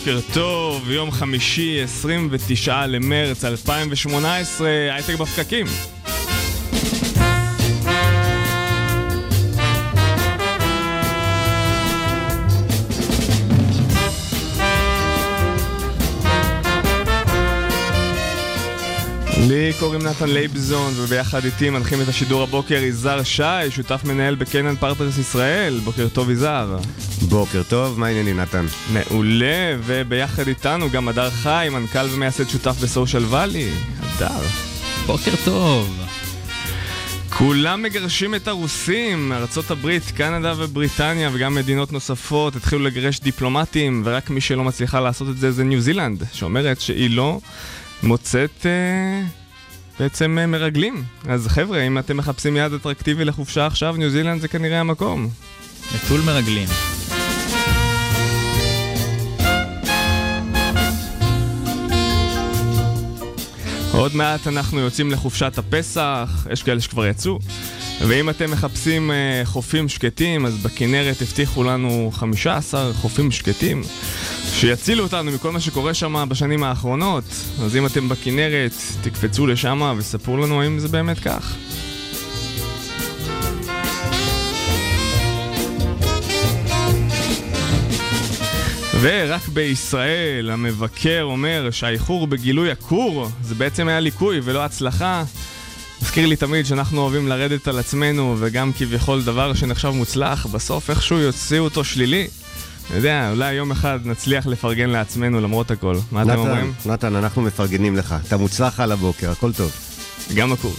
בוקר טוב, יום חמישי, 29 למרץ 2018, הייטק בפקקים. לי קוראים נתן לייבזון, וביחד איתי מנחים את השידור הבוקר יזהר שי, שותף מנהל ב Canaan Partners ישראל. בוקר טוב יזהר. בוקר טוב, מה העניינים נתן? מעולה, וביחד איתנו גם הדר חי, מנכ"ל ומייסד שותף בסושיאל ואלי. הדר. בוקר טוב. כולם מגרשים את הרוסים, ארה"ב, קנדה ובריטניה וגם מדינות נוספות התחילו לגרש דיפלומטים ורק מי שלא מצליחה לעשות את זה זה ניו זילנד שאומרת שהיא לא מוצאת אה, בעצם אה, מרגלים. אז חבר'ה, אם אתם מחפשים יעד אטרקטיבי לחופשה עכשיו, ניו זילנד זה כנראה המקום. נטול מרגלים. עוד מעט אנחנו יוצאים לחופשת הפסח, יש כאלה שכבר יצאו. ואם אתם מחפשים uh, חופים שקטים, אז בכנרת הבטיחו לנו 15 חופים שקטים שיצילו אותנו מכל מה שקורה שם בשנים האחרונות. אז אם אתם בכנרת, תקפצו לשם וספרו לנו האם זה באמת כך. ורק בישראל המבקר אומר שהאיחור בגילוי הכור זה בעצם היה ליקוי ולא הצלחה. מזכיר לי תמיד שאנחנו אוהבים לרדת על עצמנו וגם כביכול דבר שנחשב מוצלח, בסוף איכשהו יוציאו אותו שלילי. אני יודע, אולי יום אחד נצליח לפרגן לעצמנו למרות הכל. מה אתם אומרים? נתן, אנחנו מפרגנים לך. אתה מוצלח על הבוקר, הכל טוב. גם הכור.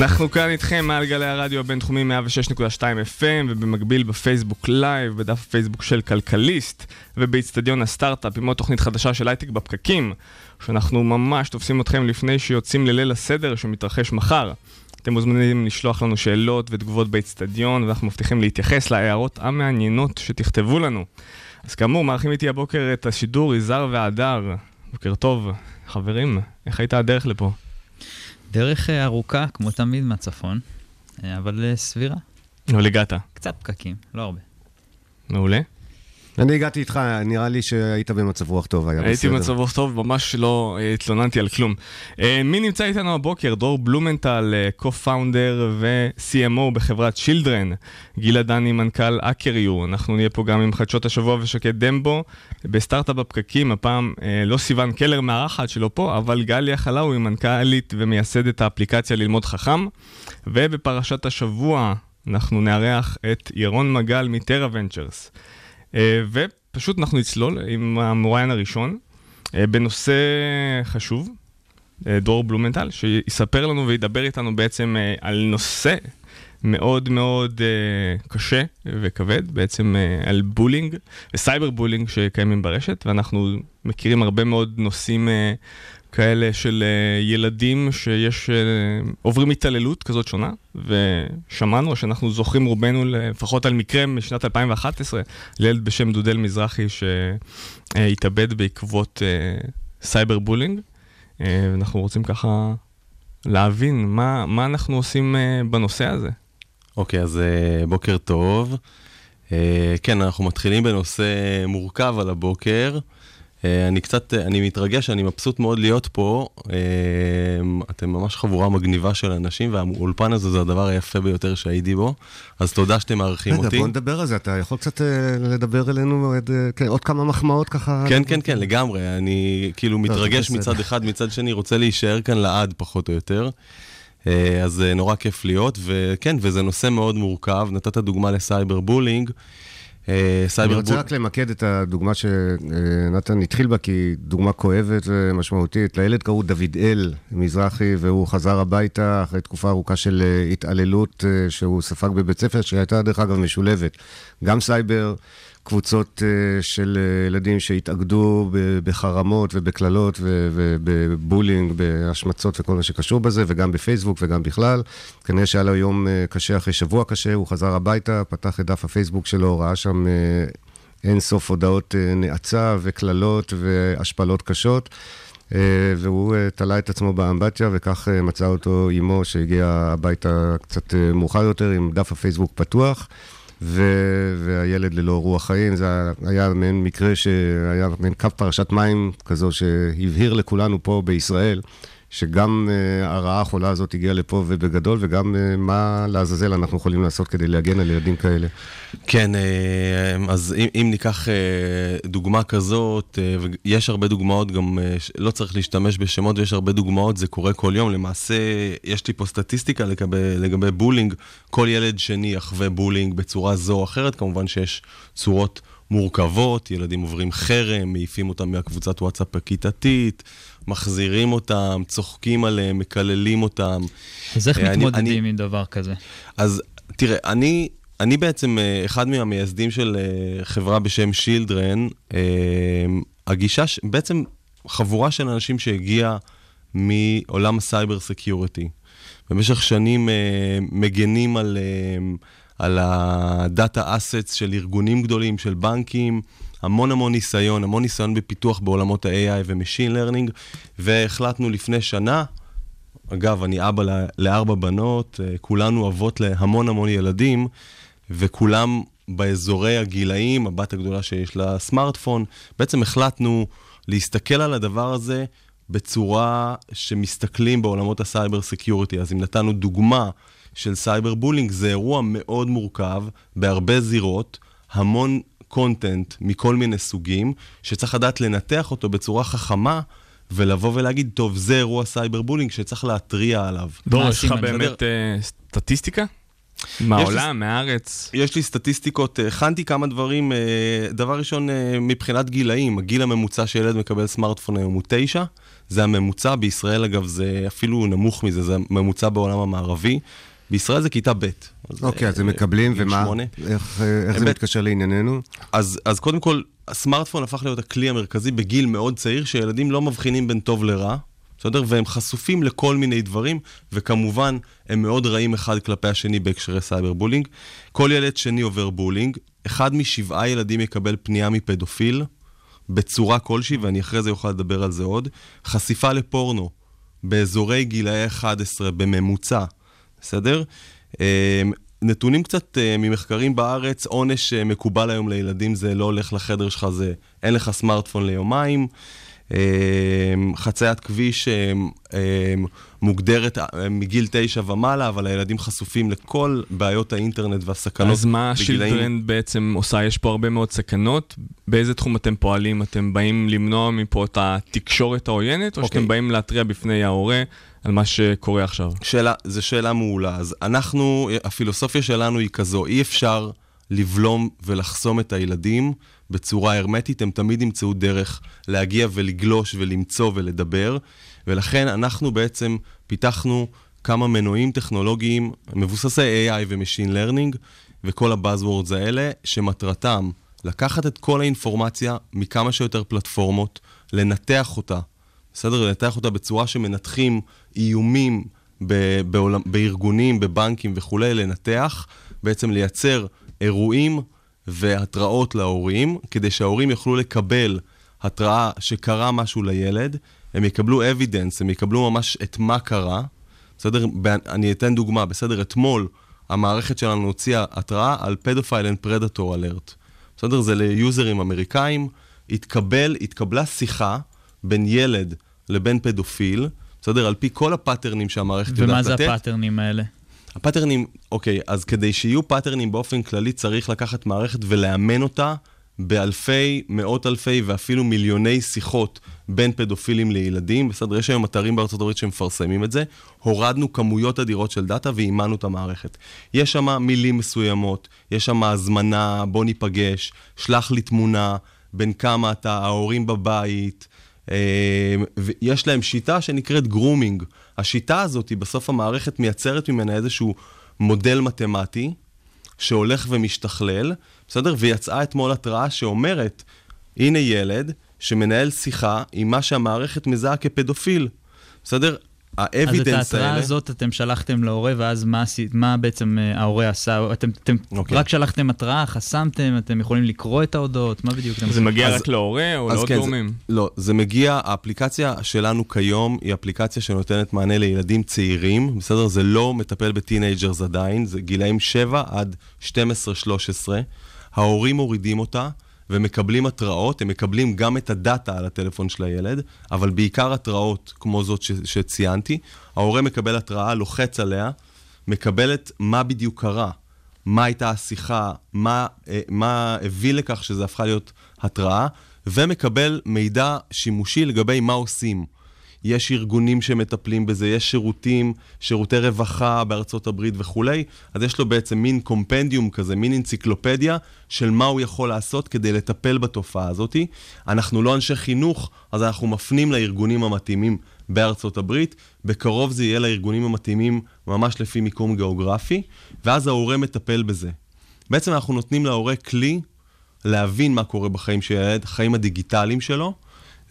אנחנו כאן איתכם מעל גלי הרדיו הבינתחומי 106.2 FM ובמקביל בפייסבוק live, בדף הפייסבוק של כלכליסט ובאיצטדיון הסטארט-אפ עם עוד תוכנית חדשה של הייטק בפקקים שאנחנו ממש תופסים אתכם לפני שיוצאים לליל הסדר שמתרחש מחר. אתם מוזמנים לשלוח לנו שאלות ותגובות באיצטדיון ואנחנו מבטיחים להתייחס להערות המעניינות שתכתבו לנו. אז כאמור, מארחים איתי הבוקר את השידור יזהר והדר. בוקר טוב, חברים, איך הייתה הדרך לפה? דרך אה, ארוכה, כמו תמיד, מהצפון, אה, אבל אה, סבירה. אבל הגעת. קצת פקקים, לא הרבה. מעולה. אני הגעתי איתך, נראה לי שהיית במצב רוח טוב, היה בסדר. הייתי במצב רוח טוב, ממש לא התלוננתי על כלום. מי נמצא איתנו הבוקר? דרור בלומנטל, co-founder ו-CMO בחברת שילדרן. גילה דני, מנכ"ל אקריו. אנחנו נהיה פה גם עם חדשות השבוע ושקד דמבו. בסטארט-אפ בפקקים, הפעם לא סיוון קלר מארחת שלו פה, אבל גליה חלאוי, מנכ"לית ומייסדת האפליקציה ללמוד חכם. ובפרשת השבוע אנחנו נארח את ירון מגל מטרה ונצ'רס. ופשוט אנחנו נצלול עם המוראיין הראשון בנושא חשוב, דרור בלומנטל, שיספר לנו וידבר איתנו בעצם על נושא מאוד מאוד קשה וכבד, בעצם על bullying ו cyber bullying שקיימים ברשת, ואנחנו מכירים הרבה מאוד נושאים כאלה של ילדים שיש, עוברים התעללות כזאת שונה, ושמענו שאנחנו זוכרים רובנו לפחות על מקרה משנת 2011, לילד בשם דוד אל מזרחי שהתאבד בעקבות cyber bullying. ואנחנו רוצים ככה להבין מה, מה אנחנו עושים בנושא הזה. אוקיי, okay, אז בוקר טוב. כן, אנחנו מתחילים בנושא מורכב על הבוקר. אני קצת, אני מתרגש, אני מבסוט מאוד להיות פה. אתם ממש חבורה מגניבה של אנשים, והאולפן הזה זה הדבר היפה ביותר שהייתי בו. אז תודה שאתם מארחים אותי. רגע, בוא נדבר על זה, אתה יכול קצת לדבר אלינו כן, עוד כמה מחמאות ככה? כן, כן, כן, לגמרי. אני כאילו מתרגש מצד אחד, מצד שני רוצה להישאר כאן לעד, פחות או יותר. אז נורא כיף להיות, וכן, וזה נושא מאוד מורכב. נתת דוגמה ל cyber bullying. אה, אני סייבר רוצה bull... רק למקד את הדוגמה שנתן התחיל בה, כי היא דוגמה כואבת ומשמעותית. לילד קראו דוד אל מזרחי, והוא חזר הביתה אחרי תקופה ארוכה של אה, התעללות אה, שהוא ספג בבית ספר, שהייתה דרך אגב משולבת. גם סייבר, קבוצות אה, של אה, ילדים שהתאגדו בחרמות ובקללות וב bullying, בהשמצות וכל מה שקשור בזה, וגם בפייסבוק וגם בכלל. כנראה שהיה לו יום אה, קשה אחרי שבוע קשה, הוא חזר הביתה, פתח את דף הפייסבוק שלו, ראה שם אין סוף הודעות נאצה וקללות והשפלות קשות. והוא תלה את עצמו באמבטיה, וכך אה, מצא אותו אמו שהגיעה הביתה קצת מאוחר יותר עם דף הפייסבוק פתוח. ו- והילד ללא רוח חיים, זה היה- מעין מקרה שהיה מעין קו פרשת מים כזו שהבהיר לכולנו פה בישראל, שגם uh, הרעה החולה הזאת הגיעה לפה ובגדול, וגם uh, מה לעזאזל אנחנו יכולים לעשות כדי להגן על ילדים כאלה. כן, אה, אז אם, אם ניקח דוגמה כזאת, ויש הרבה דוגמאות, גם לא צריך להשתמש בשמות, ויש הרבה דוגמאות, זה קורה כל יום. למעשה, יש לי פה סטטיסטיקה לגבי, לגבי bullying, כל ילד שני יחווה bullying בצורה זו או אחרת, כמובן שיש צורות מורכבות, ילדים עוברים חרם, מעיפים אותם מהקבוצת וואטסאפ הכיתתית, מחזירים אותם, צוחקים עליהם, מקללים אותם. אז איך אה, אני- מתמודדים אני- עם דבר כזה? אז תראה, אני, אני בעצם אה, אחד מהמייסדים של אה, חברה בשם שילדרן, הגישה, בעצם חבורה של אנשים שהגיעה מעולם ה cyber security. במשך שנים מגנים על, על ה data assets של ארגונים גדולים, של בנקים, המון המון ניסיון, המון ניסיון בפיתוח בעולמות ה-AI ו-Machine Learning, והחלטנו לפני שנה, אגב, אני אבא לארבע בנות, אה, כולנו אבות להמון המון ילדים, וכולם באזורי הגילאים, הבת הגדולה שיש לה סמארטפון, בעצם החלטנו להסתכל על הדבר הזה בצורה שמסתכלים בעולמות ה cyber security. אז אם נתנו דוגמה של cyber bullying, זה אירוע מאוד מורכב, בהרבה זירות, המון content מכל מיני סוגים, שצריך לדעת לנתח אותו בצורה חכמה. ולבוא ולהגיד, טוב, זה אירוע cyber bullying שצריך להתריע עליו. דור, יש לך? באמת אה, סטטיסטיקה? מהעולם, מהארץ? יש לי סטטיסטיקות, הכנתי כמה דברים. אה, דבר ראשון, אה, מבחינת גילאים, הגיל הממוצע שילד מקבל סמארטפון היום הוא תשע. זה הממוצע, בישראל אגב זה אפילו נמוך מזה, זה הממוצע בעולם המערבי. בישראל זה כיתה ב'. אוקיי, אה, אז הם מקבלים, ומה? איך אה, איך זה. מתקשר לענייננו? אז, אז קודם כל, הסמארטפון הפך להיות הכלי המרכזי בגיל מאוד צעיר, שילדים לא מבחינים בין טוב לרע, בסדר? והם חשופים לכל מיני דברים, וכמובן, הם מאוד רעים אחד כלפי השני בהקשרי cyber bullying. כל ילד שני עובר בולינג, אחד משבעה ילדים יקבל פנייה מפדופיל, בצורה כלשהי, ואני אחרי זה אוכל לדבר על זה עוד. חשיפה לפורנו באזורי גילאי 11 בממוצע, בסדר? אה, נתונים קצת אה, ממחקרים בארץ, עונש אה, מקובל היום לילדים זה לא הולך לחדר שלך, זה אין לך סמארטפון ליומיים. אה, חציית כביש אה, מוגדרת מגיל תשע ומעלה, אבל הילדים חשופים לכל בעיות האינטרנט והסכנות. אז מה שילדרן בעצם עושה? יש פה הרבה מאוד סכנות. באיזה תחום אתם פועלים? אתם באים למנוע מפה את התקשורת העוינת, או אוקיי. שאתם באים להתריע בפני ההורה על מה שקורה עכשיו? שאלה, זו שאלה מעולה. אז אנחנו, הפילוסופיה שלנו היא כזו, אי אפשר לבלום ולחסום את הילדים בצורה הרמטית, הם תמיד ימצאו דרך להגיע ולגלוש ולמצוא ולדבר, ולכן אנחנו בעצם פיתחנו כמה מנועים טכנולוגיים מבוססי AI ו-Machine Learning, וכל הבאזוורדס האלה, שמטרתם לקחת את כל האינפורמציה מכמה שיותר פלטפורמות, לנתח אותה בסדר? לנתח אותה בצורה שמנתחים איומים ב- בעולם, בארגונים, בבנקים וכולי, לנתח, בעצם לייצר אירועים והתראות להורים, כדי שההורים יוכלו לקבל התראה שקרה משהו לילד, הם יקבלו evidence, הם יקבלו ממש את מה קרה. בסדר? אני אתן דוגמה, בסדר? אתמול המערכת שלנו הוציאה התראה על pedophile and predator alert. בסדר? זה ל users אמריקאים. התקבל, התקבלה שיחה בין ילד לבין פדופיל, בסדר? על פי כל הpatternים שהמערכת יודעת לתת. ומה זה הpatternים האלה? הpatternים, אוקיי, אז כדי שיהיו patternים באופן כללי, צריך לקחת מערכת ולאמן אותה באלפי, מאות אלפי ואפילו מיליוני שיחות בין פדופילים לילדים. בסדר, יש היום אתרים בארצות הברית שמפרסמים את זה. הורדנו כמויות אדירות של דאטה ואימנו את המערכת. יש שם מילים מסוימות, יש שם הזמנה, בוא ניפגש, שלח לי תמונה, בן כמה אתה, ההורים בבית. אה, ויש להם שיטה שנקראת grooming. השיטה הזאת, בסוף המערכת מייצרת ממנה איזשהו מודל מתמטי, שהולך ומשתכלל, בסדר? ויצאה אתמול התראה שאומרת, הנה ילד שמנהל שיחה עם מה שהמערכת מזהה כפדופיל, בסדר? ה evidence האלה... אז את ההתראה הזאת אתם שלחתם להורה, ואז מה, מה בעצם אה, ההורה עשה? אתם, אתם okay. אוקיי. רק שלחתם התראה, חסמתם, אתם יכולים לקרוא את ההודעות, מה בדיוק? זה מגיע אז, רק להורה או לעוד כן, גורמים? זה, לא, זה מגיע, האפליקציה שלנו כיום היא אפליקציה שנותנת מענה לילדים צעירים, בסדר? זה לא מטפל ב teenagers עדיין, זה גילאים 7 עד 12-13. ההורים מורידים אותה. ומקבלים התראות, הם מקבלים גם את הדאטה על הטלפון של הילד, אבל בעיקר התראות כמו זאת ש- שציינתי. ההורה מקבל התראה, לוחץ עליה, מקבל את מה בדיוק קרה, מה הייתה השיחה, מה, אה, מה הביא לכך שזה הפכה להיות התראה, ומקבל מידע שימושי לגבי מה עושים. יש ארגונים שמטפלים בזה, יש שירותים, שירותי רווחה בארצות הברית וכולי, אז יש לו בעצם מין קומפנדיום כזה, מין אנציקלופדיה של מה הוא יכול לעשות כדי לטפל בתופעה הזאת. אנחנו לא אנשי חינוך, אז אנחנו מפנים לארגונים המתאימים בארצות הברית, בקרוב זה יהיה לארגונים המתאימים ממש לפי מיקום גיאוגרפי, ואז ההורה מטפל בזה. בעצם אנחנו נותנים להורה כלי להבין מה קורה בחיים של הילד, החיים הדיגיטליים שלו,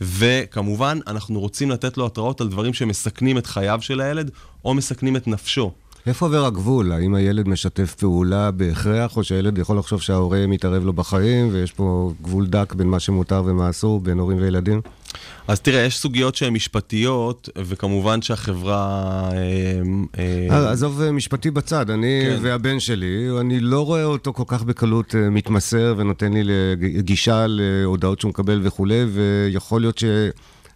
וכמובן, אנחנו רוצים לתת לו התראות על דברים שמסכנים את חייו של הילד, או מסכנים את נפשו. איפה עובר הגבול? האם הילד משתף פעולה בהכרח, או שהילד יכול לחשוב שההורה מתערב לו בחיים, ויש פה גבול דק בין מה שמותר ומה אסור, בין הורים וילדים? אז תראה, יש סוגיות שהן משפטיות, וכמובן שהחברה... אה, אה, עזוב אה, משפטי בצד, אני כן. והבן שלי, אני לא רואה אותו כל כך בקלות מתמסר ונותן לי גישה להודעות שהוא מקבל וכולי, ויכול להיות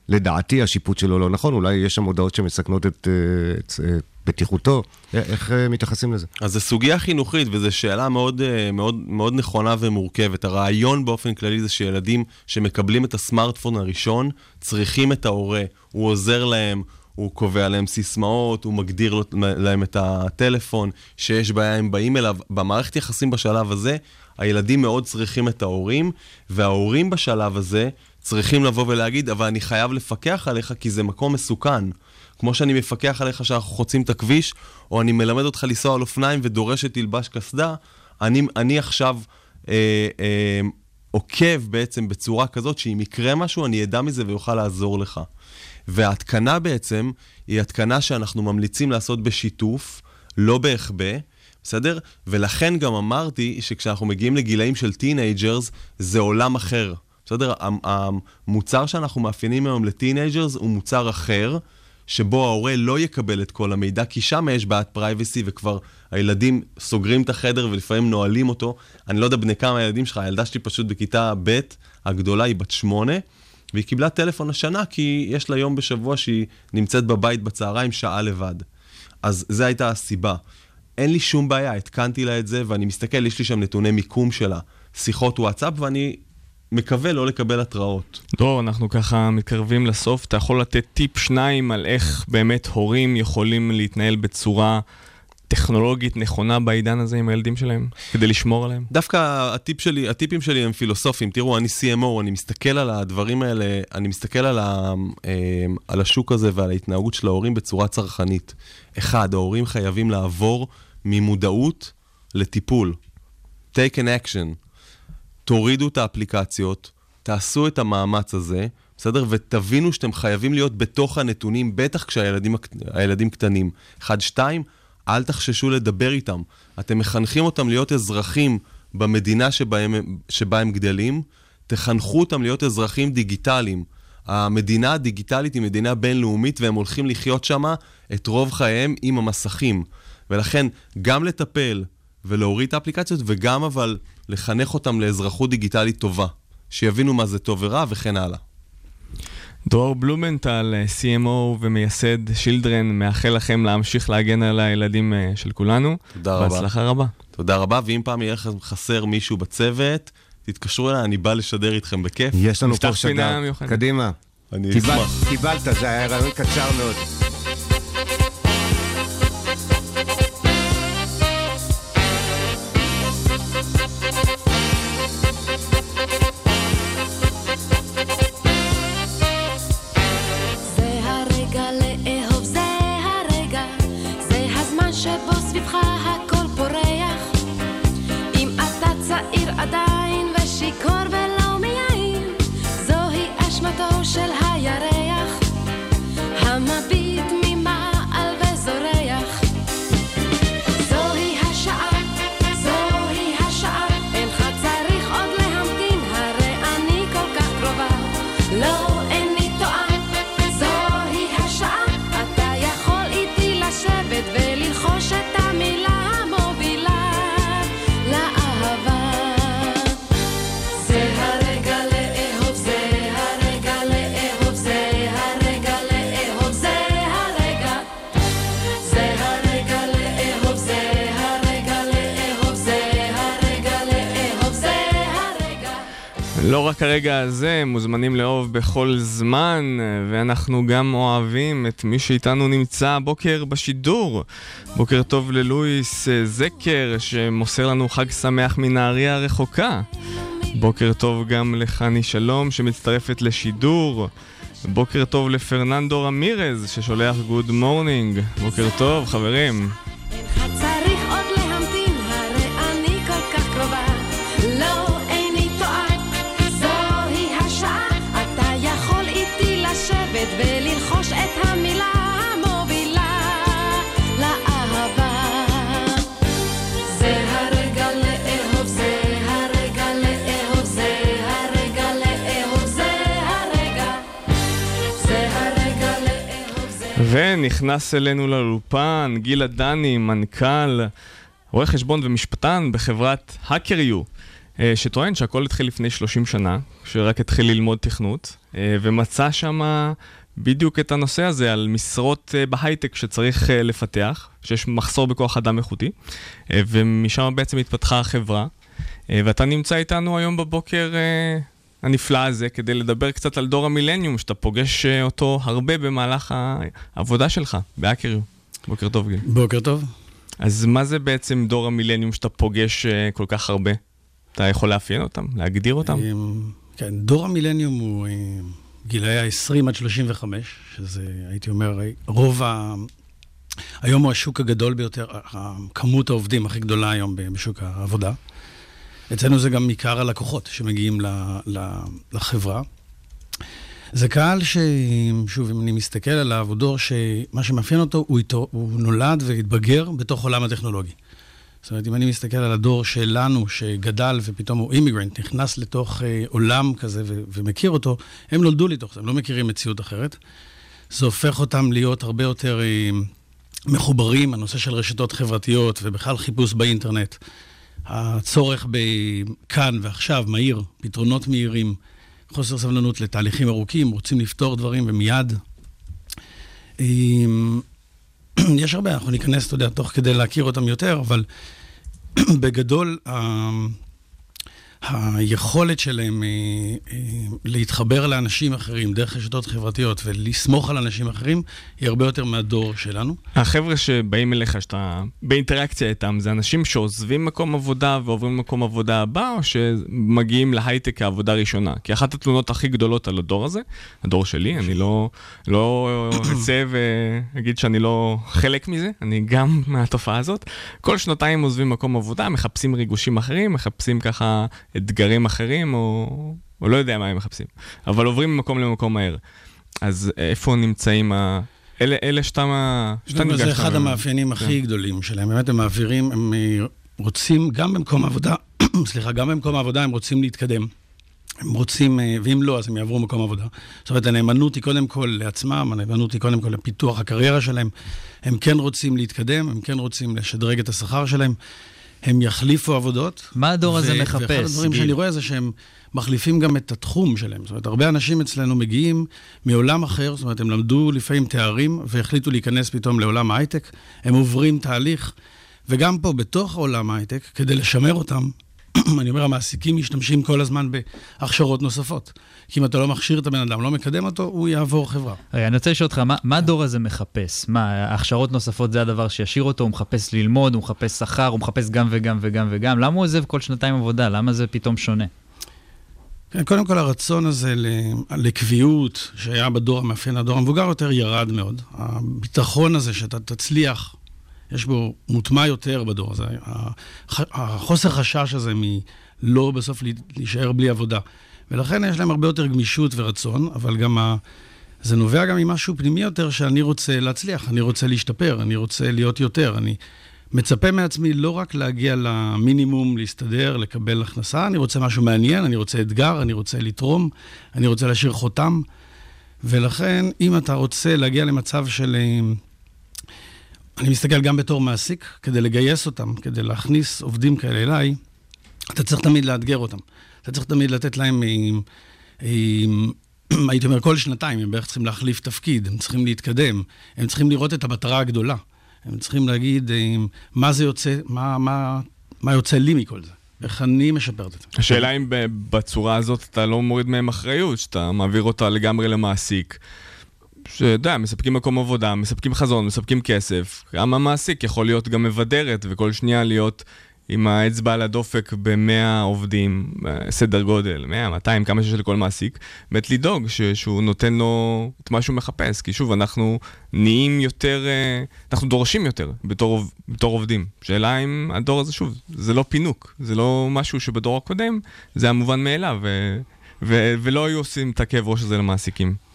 שלדעתי השיפוט שלו לא נכון, אולי יש שם הודעות שמסכנות את, את, את בטיחותו. איך מתייחסים לזה? אז זו סוגיה חינוכית, וזו שאלה מאוד, מאוד, מאוד נכונה ומורכבת. הרעיון באופן כללי זה שילדים שמקבלים את הסמארטפון הראשון, צריכים את ההורה. הוא עוזר להם, הוא קובע להם סיסמאות, הוא מגדיר להם את הטלפון, שיש בעיה הם באים אליו. במערכת יחסים בשלב הזה, הילדים מאוד צריכים את ההורים, וההורים בשלב הזה צריכים לבוא ולהגיד, אבל אני חייב לפקח עליך כי זה מקום מסוכן. כמו שאני מפקח עליך שאנחנו חוצים את הכביש, או אני מלמד אותך לנסוע על אופניים ודורש שתלבש קסדה, אני, אני עכשיו אה, אה, עוקב בעצם בצורה כזאת שאם יקרה משהו, אני אדע מזה ויוכל לעזור לך. וההתקנה בעצם היא התקנה שאנחנו ממליצים לעשות בשיתוף, לא בהחבא. בסדר? ולכן גם אמרתי שכשאנחנו מגיעים לגילאים של teenagers, זה עולם אחר. בסדר? המוצר שאנחנו מאפיינים היום ל teenagers הוא מוצר אחר, שבו ההורה לא יקבל את כל המידע, כי שם יש בעיית privacy וכבר הילדים סוגרים את החדר ולפעמים נועלים אותו. אני לא יודע בני כמה הילדים שלך, הילדה שלי פשוט בכיתה ב', הגדולה היא בת שמונה, והיא קיבלה טלפון השנה כי יש לה יום בשבוע שהיא נמצאת בבית בצהריים שעה לבד. אז זו הייתה הסיבה. אין לי שום בעיה, התקנתי לה את זה, ואני מסתכל, יש לי שם נתוני מיקום שלה, שיחות וואטסאפ, ואני מקווה לא לקבל התראות. דרור, אנחנו ככה מתקרבים לסוף. אתה יכול לתת טיפ שניים על איך באמת הורים יכולים להתנהל בצורה טכנולוגית נכונה בעידן הזה עם הילדים שלהם, כדי לשמור עליהם? דווקא הטיפ שלי, הטיפים שלי הם פילוסופיים. תראו, אני CMO, אני מסתכל על הדברים האלה, אני מסתכל על, ה, אה, על השוק הזה ועל ההתנהגות של ההורים בצורה צרכנית. אחד, ההורים חייבים לעבור ממודעות לטיפול. take an action. תורידו את האפליקציות, תעשו את המאמץ הזה, בסדר? ותבינו שאתם חייבים להיות בתוך הנתונים, בטח כשהילדים קטנים. אחד, שתיים, אל תחששו לדבר איתם. אתם מחנכים אותם להיות אזרחים במדינה שבה הם, שבה הם גדלים, תחנכו אותם להיות אזרחים דיגיטליים. המדינה הדיגיטלית היא מדינה בינלאומית והם הולכים לחיות שם את רוב חייהם עם המסכים. ולכן, גם לטפל ולהוריד את האפליקציות, וגם אבל לחנך אותם לאזרחות דיגיטלית טובה, שיבינו מה זה טוב ורע וכן הלאה. דרור בלומנטל, CMO ומייסד שילדרן, מאחל לכם להמשיך להגן על הילדים אה, של כולנו. תודה רבה. בהצלחה רבה. תודה רבה, ואם פעם יהיה חסר מישהו בצוות, תתקשרו אליי, אני בא לשדר איתכם בכיף. יש לנו נפתח פה פינה שדר. מיוחדת. קדימה. אני קיבל- אשמח. קיבלת, זה היה רעיון קצר מאוד. הזמן שבו סביבך רק הרגע הזה, מוזמנים לאהוב בכל זמן, ואנחנו גם אוהבים את מי שאיתנו נמצא הבוקר בשידור. בוקר טוב ללואיס זקר, שמוסר לנו חג שמח מנהריה הרחוקה. בוקר טוב גם לחני שלום, שמצטרפת לשידור. בוקר טוב לפרננדו רמירז, ששולח good morning. בוקר טוב, חברים. ונכנס אלינו לאולפן גילה דני, מנכ"ל, רואה חשבון ומשפטן בחברת HackerU, אה, שטוען שהכל התחיל לפני 30 שנה, שרק התחיל ללמוד תכנות, אה, ומצא שם בדיוק את הנושא הזה על משרות אה, בהייטק שצריך לפתח, שיש מחסור בכוח אדם איכותי, ומשם בעצם התפתחה החברה. ואתה נמצא איתנו היום בבוקר הנפלא הזה כדי לדבר קצת על דור המילניום, שאתה פוגש אה, אותו הרבה במהלך העבודה שלך, בהאקריו. בוקר טוב, גיל. בוקר טוב. אז מה זה בעצם דור המילניום שאתה פוגש אה, כל כך הרבה? אתה יכול לאפיין אותם? להגדיר אותם? אמ, כן, דור המילניום הוא אה, גילאי ה-20 עד 35, שזה, הייתי אומר, רוב ה... היום הוא השוק הגדול ביותר, כמות העובדים הכי גדולה היום בשוק העבודה. אצלנו זה גם עיקר הלקוחות שמגיעים ל, ל, לחברה. זה קהל ש... שוב, אם אני מסתכל עליו, הוא דור שמה שמאפיין אותו, הוא, איתו, הוא נולד והתבגר בתוך עולם הטכנולוגי. זאת אומרת, אם אני מסתכל על הדור שלנו, שגדל ופתאום הוא אימיגרנט, נכנס לתוך אה, עולם כזה ו- ומכיר אותו, הם נולדו לתוך זה, הם לא מכירים מציאות אחרת. זה הופך אותם להיות הרבה יותר אה, מחוברים, הנושא של רשתות חברתיות ובכלל חיפוש באינטרנט. הצורך בכאן ועכשיו, מהיר, פתרונות מהירים, חוסר סבלנות לתהליכים ארוכים, רוצים לפתור דברים ומיד. אמ, יש הרבה, אנחנו ניכנס, אתה יודע, תוך כדי להכיר אותם יותר, אבל בגדול, ה- היכולת שלהם אה, אה, להתחבר לאנשים אחרים דרך רשתות חברתיות ולסמוך על אנשים אחרים, היא הרבה יותר מהדור שלנו. החבר'ה שבאים אליך, שאתה באינטראקציה איתם, זה אנשים שעוזבים מקום עבודה ועוברים למקום עבודה הבא, או שמגיעים להייטק כעבודה ראשונה? כי אחת התלונות הכי גדולות על הדור הזה, הדור שלי, אני לא, לא אצא ואגיד שאני לא חלק מזה, אני גם מהתופעה הזאת. כל שנתיים עוזבים מקום עבודה, מחפשים ריגושים אחרים, מחפשים ככה אתגרים אחרים, או, או לא יודע מה הם מחפשים, אבל עוברים ממקום למקום מהר. אז איפה נמצאים ה... אלה, אלה שאתה, מה- שאתה זה ניגשת... אחד המאפיינים הכי גדולים שלהם. באמת הם מעבירים, הם אה, רוצים, גם במקום העבודה, סליחה, גם במקום העבודה הם רוצים להתקדם. הם רוצים, אה, ואם לא, אז הם יעברו מקום עבודה. זאת אומרת, הנאמנות היא קודם כל לעצמם, הנאמנות היא קודם כל לפיתוח הקריירה שלהם. הם כן רוצים להתקדם, הם כן רוצים לשדרג את השכר שלהם. הם יחליפו עבודות. מה הדור הזה ו- מחפש, ואחד הדברים גיל? שאני רואה זה שהם מחליפים גם את התחום שלהם. זאת אומרת, הרבה אנשים אצלנו מגיעים מעולם אחר, זאת אומרת, הם למדו לפעמים תארים והחליטו להיכנס פתאום לעולם ההייטק. הם עוברים תהליך, וגם פה, בתוך עולם ההייטק, כדי לשמר אותם, אני אומר, המעסיקים משתמשים כל הזמן בהכשרות נוספות. כי אם אתה לא מכשיר את הבן אדם, לא מקדם אותו, הוא יעבור חברה. רגע, אני רוצה לשאול אותך, מה, מה הדור הזה מחפש? מה, הכשרות נוספות זה הדבר שישאיר אותו? הוא מחפש ללמוד, הוא מחפש שכר, הוא מחפש גם וגם וגם וגם? למה הוא עוזב כל שנתיים עבודה? למה זה פתאום שונה? כן, קודם כל הרצון הזה לקביעות שהיה בדור המאפיין הדור המבוגר יותר ירד מאוד. הביטחון הזה שאתה תצליח, יש בו מוטמע יותר בדור הזה. החוסר חשש הזה מלא בסוף להישאר בלי עבודה. ולכן יש להם הרבה יותר גמישות ורצון, אבל גם ה... זה נובע גם ממשהו פנימי יותר שאני רוצה להצליח, אני רוצה להשתפר, אני רוצה להיות יותר, אני מצפה מעצמי לא רק להגיע למינימום, להסתדר, לקבל הכנסה, אני רוצה משהו מעניין, אני רוצה אתגר, אני רוצה לתרום, אני רוצה להשאיר חותם. ולכן, אם אתה רוצה להגיע למצב של... אה, אני מסתכל גם בתור מעסיק, כדי לגייס אותם, כדי להכניס עובדים כאלה אליי, אתה צריך תמיד לאתגר אותם. אתה צריך תמיד לתת להם, עם, עם, הייתי אומר, כל שנתיים הם בערך צריכים להחליף תפקיד, הם צריכים להתקדם, הם צריכים לראות את המטרה הגדולה. הם צריכים להגיד מה זה יוצא, מה, מה, מה יוצא לי מכל זה. איך אני משפרת את זה. השאלה אם בצורה הזאת אתה לא מוריד מהם אחריות, שאתה מעביר אותה לגמרי למעסיק. שאתה יודע, מספקים מקום עבודה, מספקים חזון, מספקים כסף. גם המעסיק יכול להיות גם מבדרת, וכל שנייה להיות עם האצבע על הדופק ב-100 עובדים, סדר גודל, 100, 200, כמה שיש לכל מעסיק, באמת לדאוג שהוא נותן לו את מה שהוא מחפש. כי שוב, אנחנו נהיים יותר, אה, אנחנו דורשים יותר בתור, בתור עובדים. שאלה אם הדור הזה, שוב, זה לא פינוק, זה לא משהו שבדור הקודם, זה המובן מאליו, ו- ו- ולא היו עושים את הכאב ראש הזה למעסיקים.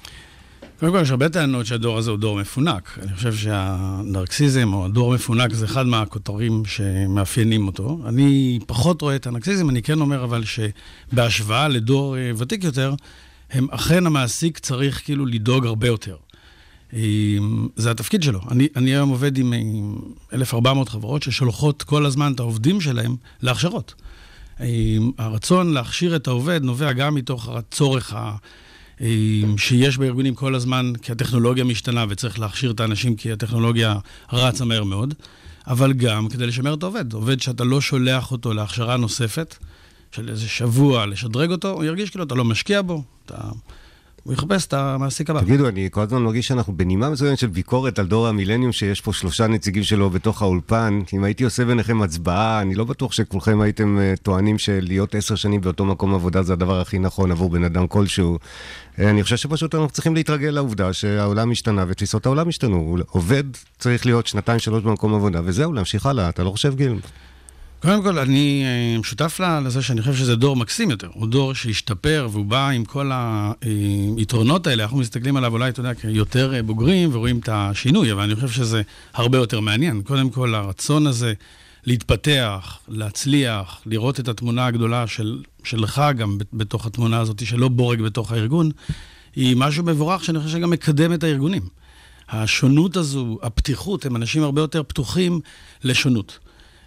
קודם כל, יש הרבה טענות שהדור הזה הוא דור מפונק. אני חושב שהנרקסיזם או הדור המפונק זה אחד מהכותרים שמאפיינים אותו. אני פחות רואה את הנרקסיזם, אני כן אומר אבל שבהשוואה לדור אה, ותיק יותר, הם אכן המעסיק צריך כאילו לדאוג הרבה יותר. זה התפקיד שלו. אני, אני היום עובד עם, עם 1,400 חברות ששולחות כל הזמן את העובדים שלהם להכשרות. הרצון להכשיר את העובד נובע גם מתוך הצורך ה... שיש בארגונים כל הזמן, כי הטכנולוגיה משתנה וצריך להכשיר את האנשים כי הטכנולוגיה רצה מהר מאוד, אבל גם כדי לשמר את העובד. עובד שאתה לא שולח אותו להכשרה נוספת, של איזה שבוע לשדרג אותו, הוא ירגיש כאילו אתה לא משקיע בו, אתה... הוא יחפש את המעסיק הבא. תגידו, אני כל הזמן מרגיש שאנחנו בנימה מסוימת של ביקורת על דור המילניום, שיש פה שלושה נציגים שלו בתוך האולפן. אם הייתי עושה ביניכם הצבעה, אני לא בטוח שכולכם הייתם אה, טוענים שלהיות עשר שנים באותו מקום עבודה זה הדבר הכי נכון עבור בן אדם כלשהו. אה, אני חושב שפשוט אנחנו צריכים להתרגל לעובדה שהעולם השתנה ותפיסות העולם השתנו. עובד צריך להיות שנתיים, שלוש במקום עבודה, וזהו, להמשיך הלאה. אתה לא חושב, גיל? קודם כל, אני אה, שותף לזה שאני חושב שזה דור מקסים יותר. הוא דור שהשתפר והוא בא עם כל היתרונות האלה. אנחנו מסתכלים עליו אולי, אתה יודע, כיותר בוגרים ורואים את השינוי, אבל אני חושב שזה הרבה יותר מעניין. קודם כל, הרצון הזה להתפתח, להצליח, לראות את התמונה הגדולה של, שלך גם בתוך התמונה הזאת, שלא בורג בתוך הארגון, היא משהו מבורך שאני חושב שגם מקדם את הארגונים. השונות הזו, הפתיחות, הם אנשים הרבה יותר פתוחים לשונות.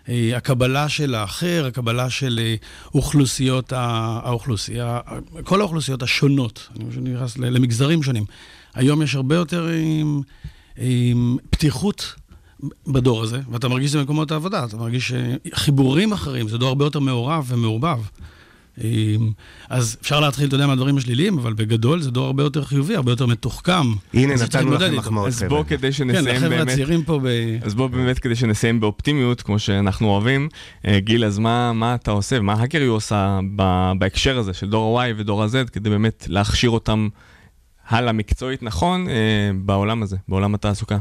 אה, הקבלה של האחר, הקבלה של אה, אוכלוסיות, האוכלוסייה, כל האוכלוסיות השונות, אני חושב שנכנס למגזרים שונים. היום יש הרבה יותר עם, עם פתיחות בדור הזה, ואתה מרגיש את זה במקומות העבודה, אתה מרגיש חיבורים אחרים, זה דור הרבה יותר מעורב ומעורבב. אז אפשר להתחיל, אתה יודע, מהדברים השליליים, אבל בגדול זה דור הרבה יותר חיובי, הרבה יותר מתוחכם. הנה, נתנו לכם מחמאות, חבר'ה. אז בואו כדי שנסיים באמת... כן, לחבר'ה הצעירים פה ב... אז בואו באמת כדי שנסיים באופטימיות, כמו שאנחנו אוהבים. אה, גיל, אז מה, מה אתה עושה, מה האקרי עושה בהקשר הזה של דור ה-Y ודור ה-Z, כדי באמת להכשיר אותם הלאה מקצועית נכון אה, בעולם הזה, בעולם התעסוקה?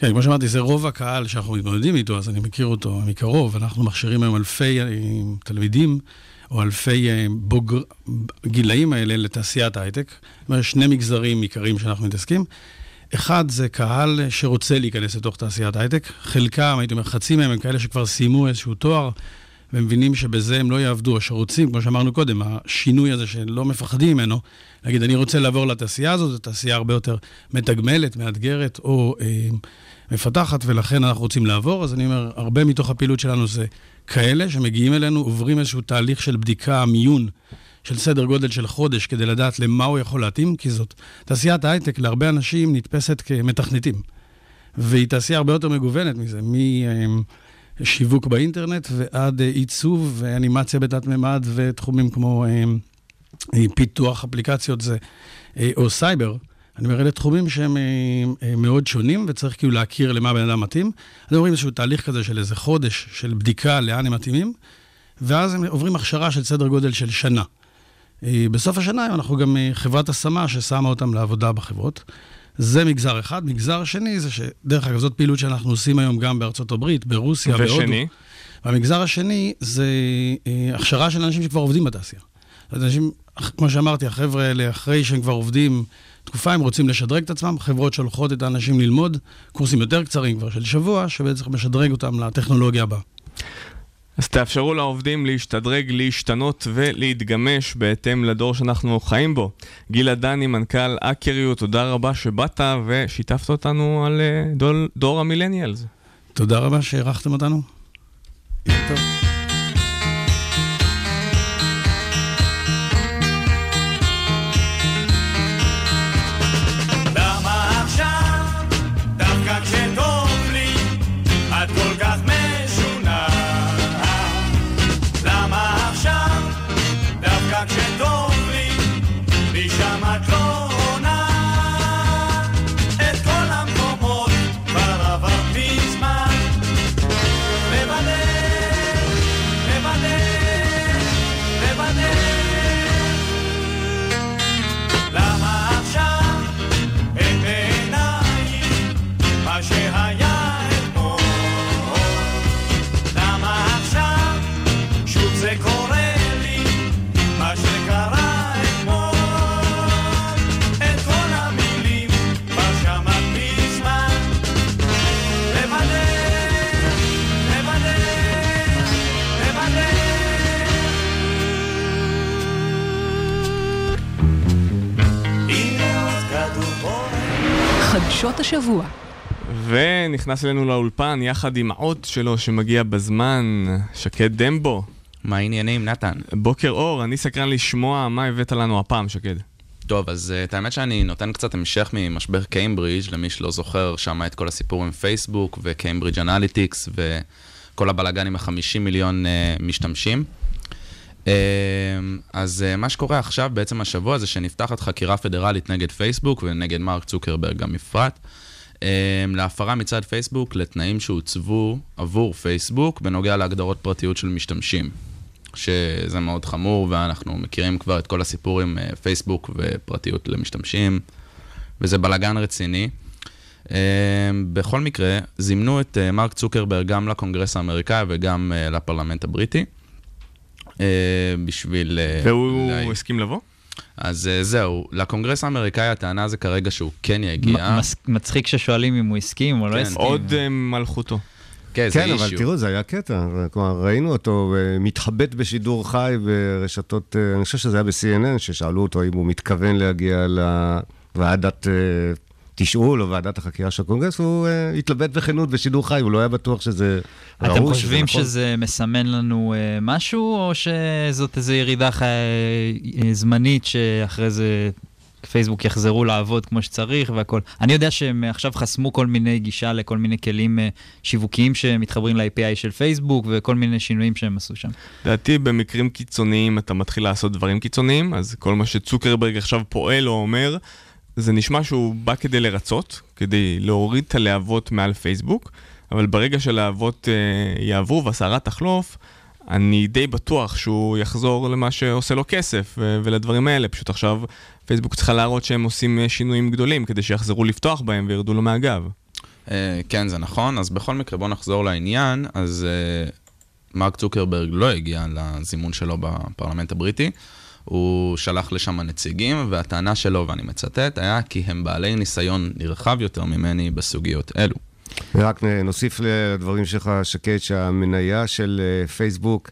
כן, כמו שאמרתי, זה רוב הקהל שאנחנו מתמודדים איתו, אז אני מכיר אותו מקרוב. אנחנו מכשירים היום אלפי אה, תלמידים, או אלפי אה, בוגר... גילאים האלה לתעשיית ההייטק. זאת אומרת, שני מגזרים עיקריים שאנחנו מתעסקים. אחד זה קהל שרוצה להיכנס לתוך תעשיית ההייטק. חלקם, הייתי אומר, חצי מהם הם כאלה שכבר סיימו איזשהו תואר, ומבינים שבזה הם לא יעבדו, או שרוצים, כמו שאמרנו קודם, השינוי הזה שלא מפחדים ממנו, להגיד, אני רוצה לעבור לתעשייה הזאת, זו תעשייה הרבה יותר מתגמלת, מאתגרת, או אה, מפתחת, ולכן אנחנו רוצים לעבור. אז אני אומר, הרבה מתוך הפעילות שלנו זה כאלה שמגיעים אלינו, עוברים איזשהו תהליך של בדיקה, מיון, של סדר גודל של חודש, כדי לדעת למה הוא יכול להתאים, כי זאת תעשיית ההייטק להרבה אנשים נתפסת כמתכנתים. והיא תעשייה הרבה יותר מגוונת מזה, מ... שיווק באינטרנט ועד עיצוב ואנימציה בתת מימד ותחומים כמו אה, פיתוח אפליקציות זה, אה, או סייבר. אני אומר, אלה תחומים שהם אה, אה, מאוד שונים, וצריך כאילו להכיר למה בן אדם מתאים. אז עוברים איזשהו תהליך כזה של איזה חודש של בדיקה לאן הם מתאימים, ואז הם עוברים הכשרה של סדר גודל של שנה. אה, בסוף השנה אנחנו גם חברת השמה ששמה אותם לעבודה בחברות. זה מגזר אחד. מגזר שני זה שדרך אגב, זאת פעילות שאנחנו עושים היום גם בארצות הברית, ברוסיה, בהודו. ושני? והמגזר השני זה הכשרה של אנשים שכבר עובדים בתעשייה. אנשים, כמו שאמרתי, החבר'ה האלה, אחרי שהם כבר עובדים תקופה, הם רוצים לשדרג את עצמם, חברות שולחות את האנשים ללמוד, קורסים יותר קצרים כבר של שבוע, שבעצם משדרג אותם לטכנולוגיה הבאה. אז תאפשרו לעובדים להשתדרג, להשתנות ולהתגמש בהתאם לדור שאנחנו חיים בו. גילה דני, מנכ"ל אקריות, תודה רבה שבאת ושיתפת אותנו על אה, דור, דור המילניאלס. תודה רבה שאירחתם אותנו. יום טוב. ונכנס אלינו לאולפן יחד עם האות שלו שמגיע בזמן, שקד דמבו. מה העניינים, נתן? בוקר אור, אני סקרן לשמוע מה הבאת לנו הפעם, שקד. טוב, אז uh, את האמת שאני נותן קצת המשך ממשבר קיימברידג', למי שלא זוכר, שם את כל הסיפור עם פייסבוק וקיימברידג' אנליטיקס וכל הבלאגן עם ה-50 מיליון uh, משתמשים. Uh, אז uh, מה שקורה עכשיו, בעצם השבוע, זה שנפתחת חקירה פדרלית נגד פייסבוק ונגד מרק צוקרברג גם בפרט, להפרה מצד פייסבוק לתנאים שהוצבו עבור פייסבוק בנוגע להגדרות פרטיות של משתמשים. שזה מאוד חמור, ואנחנו מכירים כבר את כל הסיפור עם אה, פייסבוק ופרטיות למשתמשים, וזה בלאגן רציני. אה, בכל מקרה, זימנו את אה, מרק צוקרברג גם לקונגרס האמריקאי וגם אה, לפרלמנט הבריטי, בשביל... והוא לה- הסכים לבוא? אז אה, זהו, לקונגרס האמריקאי הטענה זה כרגע שהוא כן יגיע. מצחיק ששואלים אם הוא הסכים או לא כן, הסכים. עוד אה, מלכותו. כן, זה כן, אבל. תראו, זה היה קטע. כלומר, ראינו אותו אה, מתחבט בשידור חי ברשתות, אני חושב שזה היה ב-CNN, ששאלו אותו אם הוא מתכוון להגיע לוועדת תשאול או ועדת החקירה של הקונגרס, והוא אה, התלבט בכנות בשידור חי, הוא לא היה בטוח שזה ראוי, אתם שזה חושבים נכון. שזה מסמן לנו אה, משהו, או שזאת איזו ירידה חי... אה, זמנית שאחרי זה פייסבוק יחזרו לעבוד כמו שצריך והכל? אני יודע שהם עכשיו חסמו כל מיני גישה לכל מיני כלים שיווקיים שמתחברים ל-API של פייסבוק וכל מיני שינויים שהם עשו שם. לדעתי במקרים קיצוניים אתה מתחיל לעשות דברים קיצוניים, אז כל מה שצוקרברג עכשיו פועל או אומר, זה נשמע שהוא בא כדי לרצות, כדי להוריד את הלהבות מעל פייסבוק, אבל ברגע שהלהבות אה, יעברו והסערה תחלוף, אני די בטוח שהוא יחזור למה שעושה לו כסף ולדברים האלה. פשוט עכשיו פייסבוק צריכה להראות שהם עושים אה, שינויים גדולים כדי שיחזרו לפתוח בהם וירדו לו מהגב. אה, כן, זה נכון. אז בכל מקרה, בואו נחזור לעניין. אז אה, מרק צוקרברג לא הגיע לזימון שלו בפרלמנט הבריטי. הוא שלח לשם נציגים, והטענה שלו, ואני מצטט, היה כי הם בעלי ניסיון נרחב יותר ממני בסוגיות אלו. ורק נוסיף לדברים שלך, שקד, שהמניה של אה, פייסבוק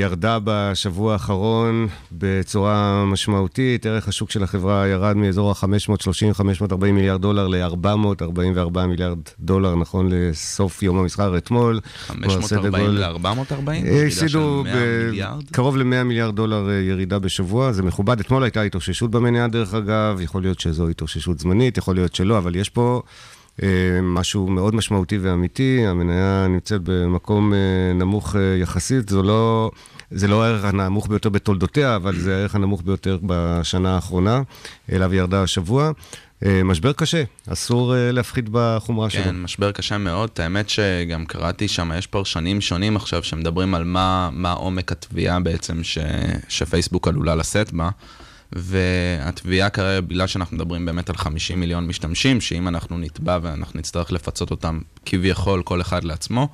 ירדה בשבוע האחרון בצורה משמעותית. ערך השוק של החברה ירד מאזור ה-530-540 מיליארד דולר ל-444 מיליארד דולר, נכון לסוף יום המסחר אתמול. כלומר, סדר 540 גודל- ל-440? אה, הפסידו? קרוב ל-100 מיליארד דולר אה, ירידה בשבוע, זה מכובד. אתמול הייתה התאוששות במניה, דרך אגב, יכול להיות שזו התאוששות זמנית, יכול להיות שלא, אבל יש פה אה, משהו מאוד משמעותי ואמיתי, המניה נמצאת במקום אה, נמוך אה, יחסית, זו לא... זה לא הערך הנמוך ביותר בתולדותיה, אבל זה הערך הנמוך ביותר בשנה האחרונה, אליו ירדה השבוע. אה, משבר קשה, אסור אה, להפחית בחומרה שלו. כן, משבר קשה מאוד. האמת שגם קראתי שם, יש פרשנים שונים עכשיו שמדברים על מה, מה עומק התביעה בעצם ש, שפייסבוק עלולה לשאת בה. והתביעה כרגע, בגלל שאנחנו מדברים באמת על 50 מיליון משתמשים, שאם אנחנו נתבע ואנחנו נצטרך לפצות אותם כביכול כל אחד לעצמו,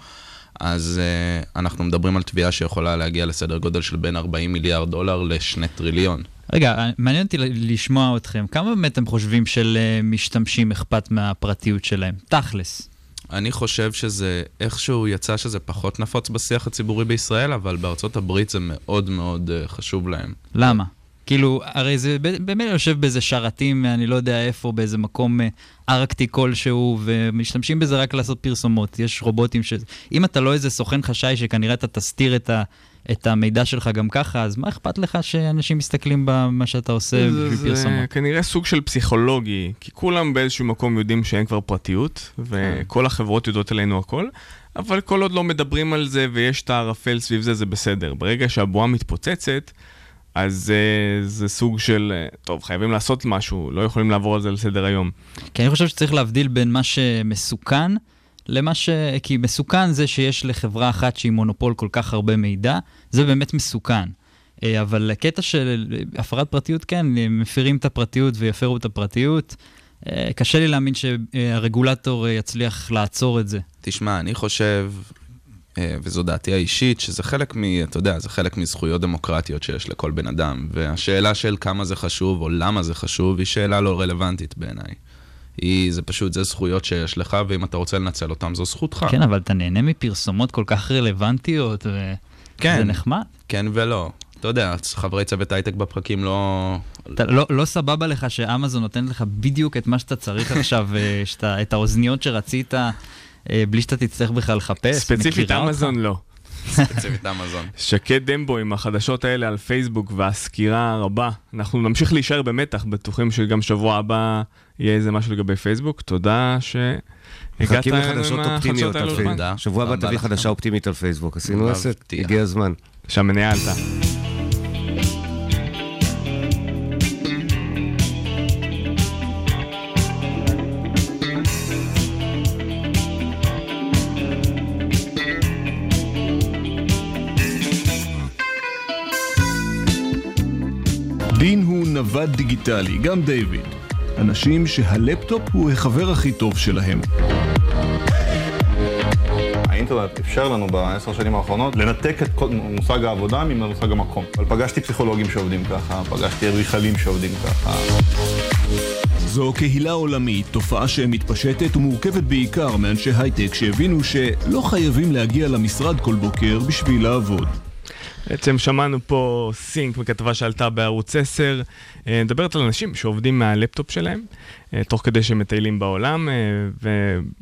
אז uh, אנחנו מדברים על תביעה שיכולה להגיע לסדר גודל של בין 40 מיליארד דולר לשני טריליון. רגע, מעניין אותי לשמוע אתכם. כמה באמת אתם חושבים של אה, משתמשים אכפת מהפרטיות שלהם? תכלס. אני חושב שזה, איכשהו יצא שזה פחות נפוץ בשיח הציבורי בישראל, אבל בארצות הברית זה מאוד מאוד uh, חשוב להם. למה? כאילו, הרי זה באמת יושב באיזה שרתים, אני לא יודע איפה, באיזה מקום אה, ארקטי כלשהו, ומשתמשים בזה רק לעשות פרסומות. יש רובוטים ש... אם אתה לא איזה סוכן חשאי שכנראה אתה תסתיר את, ה... את המידע שלך גם ככה, אז מה אכפת לך שאנשים מסתכלים במה שאתה עושה בפרסומות? זה כנראה סוג של פסיכולוגי, כי כולם באיזשהו מקום יודעים שאין כבר פרטיות, וכל החברות יודעות עלינו הכל. אבל כל עוד לא מדברים על זה ויש את הערפל סביב זה, זה בסדר. ברגע שהבועה מתפוצצת, אז uh, זה סוג של, uh, טוב, חייבים לעשות משהו, לא יכולים לעבור על זה לסדר היום. כי אני חושב שצריך להבדיל בין מה שמסוכן למה ש... כי מסוכן זה שיש לחברה אחת שהיא מונופול כל כך הרבה מידע, זה באמת מסוכן. אה, אבל הקטע של הפרת פרטיות, כן, מפירים את הפרטיות ויפרו את הפרטיות. קשה לי להאמין שהרגולטור יצליח לעצור את זה. תשמע, אני חושב אה, וזו דעתי האישית, שזה חלק מ... אתה יודע, זה חלק מזכויות דמוקרטיות שיש לכל בן אדם. והשאלה של כמה זה חשוב או למה זה חשוב, היא שאלה לא רלוונטית בעיניי. היא, זה פשוט, זה זכויות שיש לך, ואם אתה רוצה לנצל אותן, זו זכותך. כן, אבל אתה נהנה מפרסומות כל כך רלוונטיות, וזה כן, נחמד. כן ולא. אתה יודע, חברי צוות הייטק בפרקים לא... אתה, לא, לא סבבה לך שאמזון נותנת לך בדיוק את מה שאתה צריך עכשיו, אה, שאתה, את האוזניות שרצית. אה, בלי שאתה תצטרך בכלל לחפש? ספציפית אמזון לא. ספציפית אמזון. שקד דמבו עם החדשות האלה על פייסבוק והסקירה הרבה. אנחנו נמשיך להישאר במתח, בטוחים שגם שבוע הבא יהיה איזה משהו לגבי פייסבוק. תודה שהגעת אלינו עם החדשות האלו. שבוע הבא תביא חדשה אופטימית על פייסבוק. עשינו עסק, הגיע הזמן. שהמניה עלתה. נווד דיגיטלי, גם דיוויד. אנשים שהלפטופ הוא החבר הכי טוב שלהם. האינטרנט אפשר לנו בעשר שנים האחרונות לנתק את מושג העבודה ממושג המקום. אבל פגשתי פסיכולוגים שעובדים ככה, פגשתי אדריכלים שעובדים ככה. זו קהילה עולמית, תופעה שמתפשטת ומורכבת בעיקר מאנשי הייטק שהבינו שלא חייבים להגיע למשרד כל בוקר בשביל לעבוד. בעצם שמענו פה סינק בכתבה שעלתה בערוץ 10, אה, מדברת על אנשים שעובדים מהלפטופ שלהם, אה, תוך כדי שהם מטיילים בעולם, אה,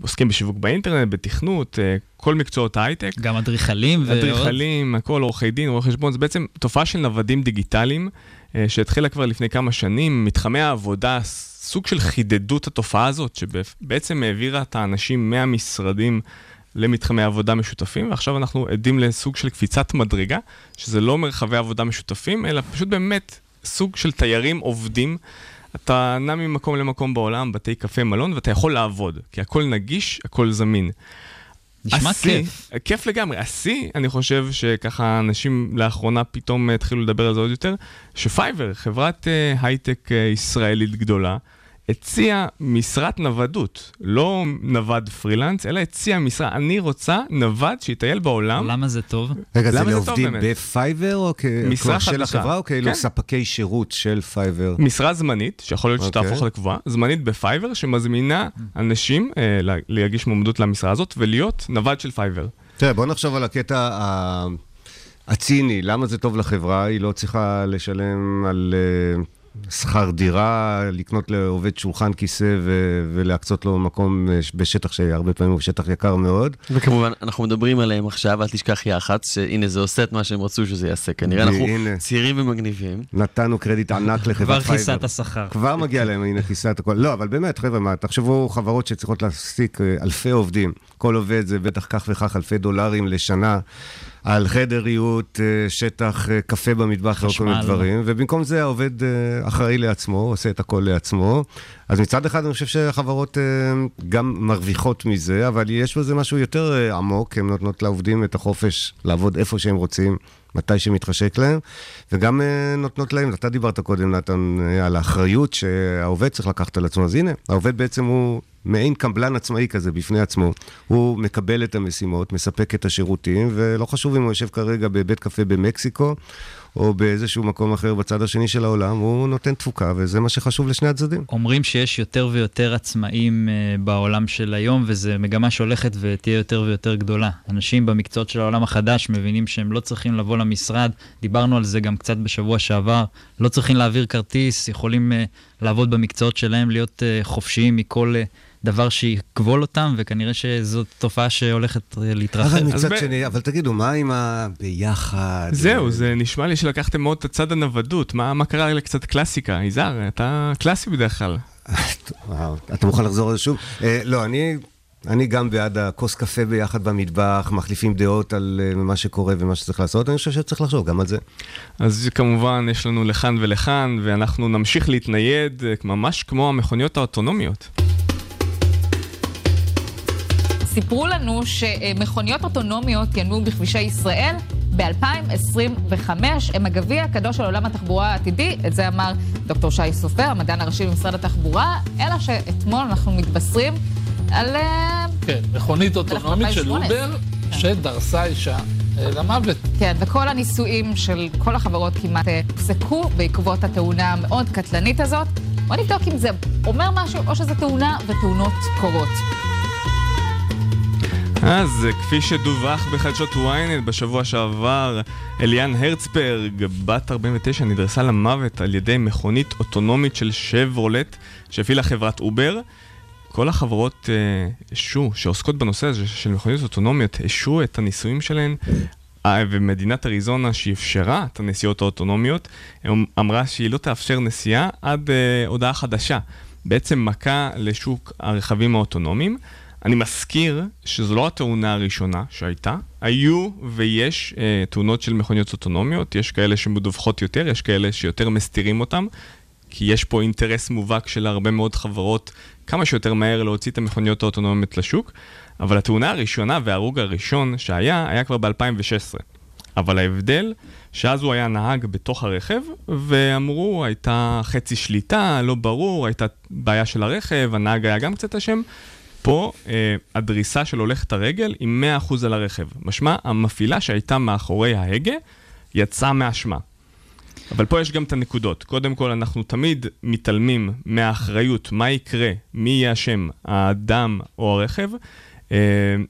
ועוסקים בשיווק באינטרנט, בתכנות, כל מקצועות ההייטק. גם אדריכלים ועוד. אדריכלים, הכל, עורכי דין, רואי חשבון, זה בעצם תופעה של נוודים דיגיטליים, שהתחילה כבר לפני כמה שנים, מתחמי העבודה, סוג של חידדות התופעה הזאת, שבעצם העבירה את האנשים מהמשרדים. למתחמי עבודה משותפים, ועכשיו אנחנו עדים לסוג של קפיצת מדרגה, שזה לא מרחבי עבודה משותפים, אלא פשוט באמת סוג של תיירים עובדים. אתה נע ממקום למקום בעולם, בתי קפה, מלון, ואתה יכול לעבוד, כי הכל נגיש, הכל זמין. נשמע השיא, כיף. כיף לגמרי. השיא, אני חושב שככה אנשים לאחרונה פתאום התחילו לדבר על זה עוד יותר, שפייבר, חברת uh, הייטק uh, ישראלית גדולה, הציע משרת נוודות, לא נווד פרילנס, אלא הציע משרה, אני רוצה נווד שיטייל בעולם. למה זה טוב? רגע, זה לעובדים בפייבר, או כלומר של החברה, או כאילו כן. ספקי שירות של פייבר? משרה זמנית, שיכול להיות שתהפוך אוקיי. לקבועה, זמנית בפייבר, שמזמינה אנשים אה, להגיש מועמדות למשרה הזאת ולהיות נווד של פייבר. תראה, בוא נחשוב על הקטע הציני, למה זה טוב לחברה? היא לא צריכה לשלם על... Uh... שכר דירה, לקנות לעובד שולחן כיסא ו- ולהקצות לו מקום אה, בשטח שהרבה פעמים הוא שטח יקר מאוד. וכמובן, אנחנו מדברים עליהם עכשיו, אל תשכח יח"צ, שהנה זה עושה את מה שהם רצו שזה יעשה. כנראה אנחנו והנה. צעירים ומגניבים. נתנו קרדיט ענק לחברת כבר פייבר. כיסת השכר. כבר מגיע להם, הנה כיסת הכל. לא, אבל באמת, חבר'ה, מה, תחשבו חברות שצריכות להעסיק אה, אלפי עובדים. כל עובד זה בטח כך וכך אלפי דולרים לשנה. על חדר ריהוט, אה, שטח אה, קפה במטבח כל מיני. דברים, ובמקום זה העובד אה, אחראי לעצמו, עושה את הכל לעצמו. אז מצד אחד אני חושב שהחברות גם מרוויחות מזה, אבל יש בזה משהו יותר עמוק, הן נותנות לעובדים את החופש לעבוד איפה שהם רוצים. מתי שמתחשק להם, וגם אה, נותנות להם, אתה דיברת קודם, נתן, אה, על האחריות שהעובד צריך לקחת על עצמו, אז הנה, העובד בעצם הוא מעין קבלן עצמאי כזה בפני עצמו. הוא מקבל את המשימות, מספק את השירותים, ולא חשוב אם הוא יושב כרגע בבית קפה במקסיקו, או באיזשהו מקום אחר בצד השני של העולם, הוא נותן תפוקה, וזה מה שחשוב לשני הצדדים. אומרים שיש יותר ויותר עצמאים uh, בעולם של היום, וזו מגמה שהולכת ותהיה יותר ויותר גדולה. אנשים במקצועות של העולם החדש מבינים שהם לא צריכים לבוא למשרד, דיברנו על זה גם קצת בשבוע שעבר, לא צריכים להעביר כרטיס, יכולים uh, לעבוד במקצועות שלהם, להיות uh, חופשיים מכל דבר שיכבול אותם, וכנראה שזאת תופעה שהולכת uh, להתרחב. אבל מצד ב- שני, אבל תגידו, מה עם הביחד? זהו, זה נשמע לי שלקחתם מאוד את הצד הנוודות. מה מה קרה לקצת קלאסיקה? יזהר, אתה קלאסי בדרך כלל. וואו, אתה מוכן לחזור על זה שוב? אה, לא, אני, אני גם בעד הכוס קפה ביחד במטבח, מחליפים דעות על אה, מה שקורה ומה שצריך לעשות, אני חושב שצריך לחשוב גם על זה. אז כמובן, יש לנו לכאן ולכאן, ואנחנו נמשיך להתנייד, אה, ממש כמו המכוניות האוטונומיות. סיפרו לנו שמכוניות אוטונומיות ינועו בכבישי ישראל ב-2025. הם הגביע הקדוש של עולם התחבורה העתידי, את זה אמר דוקטור שי סופר, המדען הראשי במשרד התחבורה, אלא שאתמול אנחנו מתבשרים על... אה, כן, מכונית אוטונומית של 2018. אובר שדרסה אישה אה, למוות. כן, וכל הניסויים של כל החברות כמעט אה, הופסקו בעקבות התאונה המאוד קטלנית הזאת. בוא נבדוק אם זה אומר משהו או שזה תאונה ותאונות קורות. אז אה, כפי שדווח בחדשות ynet בשבוע שעבר, אליאן הרצברג, בת 49, נדרסה למוות על ידי מכונית אוטונומית של שברולט שהפעילה חברת אובר. כל החברות אה, השו, שעוסקות בנושא הזה של מכוניות אוטונומיות, השו את הניסויים שלהן. אה, ומדינת אריזונה שאפשרה את הנסיעות האוטונומיות, אמ- אמרה שהיא לא תאפשר נסיעה עד אה, הודעה חדשה. בעצם מכה לשוק הרכבים האוטונומיים. אני מזכיר שזו לא התאונה הראשונה שהייתה, היו ויש אה, תאונות של מכוניות אוטונומיות, יש כאלה שמדווחות יותר, יש כאלה שיותר מסתירים אותם, כי יש פה אינטרס מובהק של הרבה מאוד חברות כמה שיותר מהר להוציא את המכוניות האוטונומיות לשוק, אבל התאונה הראשונה וההרוג הראשון שהיה, היה כבר ב-2016. אבל ההבדל, שאז הוא היה נהג בתוך הרכב, ואמרו, הייתה חצי שליטה, לא ברור, הייתה בעיה של הרכב, הנהג היה גם קצת אשם. פה אה, הדריסה של הולכת הרגל היא 100% על הרכב. משמע, המפעילה שהייתה מאחורי ההגה יצאה מאשמה. אבל פה יש גם את הנקודות. קודם כל, אנחנו תמיד מתעלמים מהאחריות, מה יקרה, מי יהיה אשם, האדם או הרכב, אה,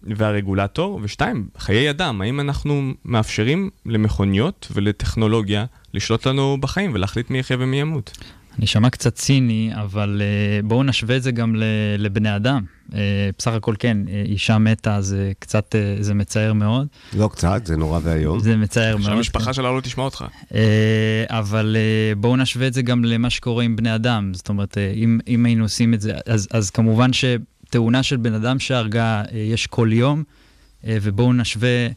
והרגולטור. ושתיים, חיי אדם, האם אנחנו מאפשרים למכוניות ולטכנולוגיה לשלוט לנו בחיים ולהחליט מי יחיה ומי ימות? אני אשמע קצת ציני, אבל uh, בואו נשווה את זה גם ל- לבני אדם. Uh, בסך הכל כן, uh, אישה מתה זה קצת, uh, זה מצער מאוד. לא קצת, זה נורא ואיום. זה מצער מאוד. שהמשפחה שלה לא תשמע אותך. Uh, אבל uh, בואו נשווה את זה גם למה שקורה עם בני אדם. זאת אומרת, uh, אם, אם היינו עושים את זה, אז, אז כמובן שתאונה של בן אדם שהרגה uh, יש כל יום, uh, ובואו נשווה אה,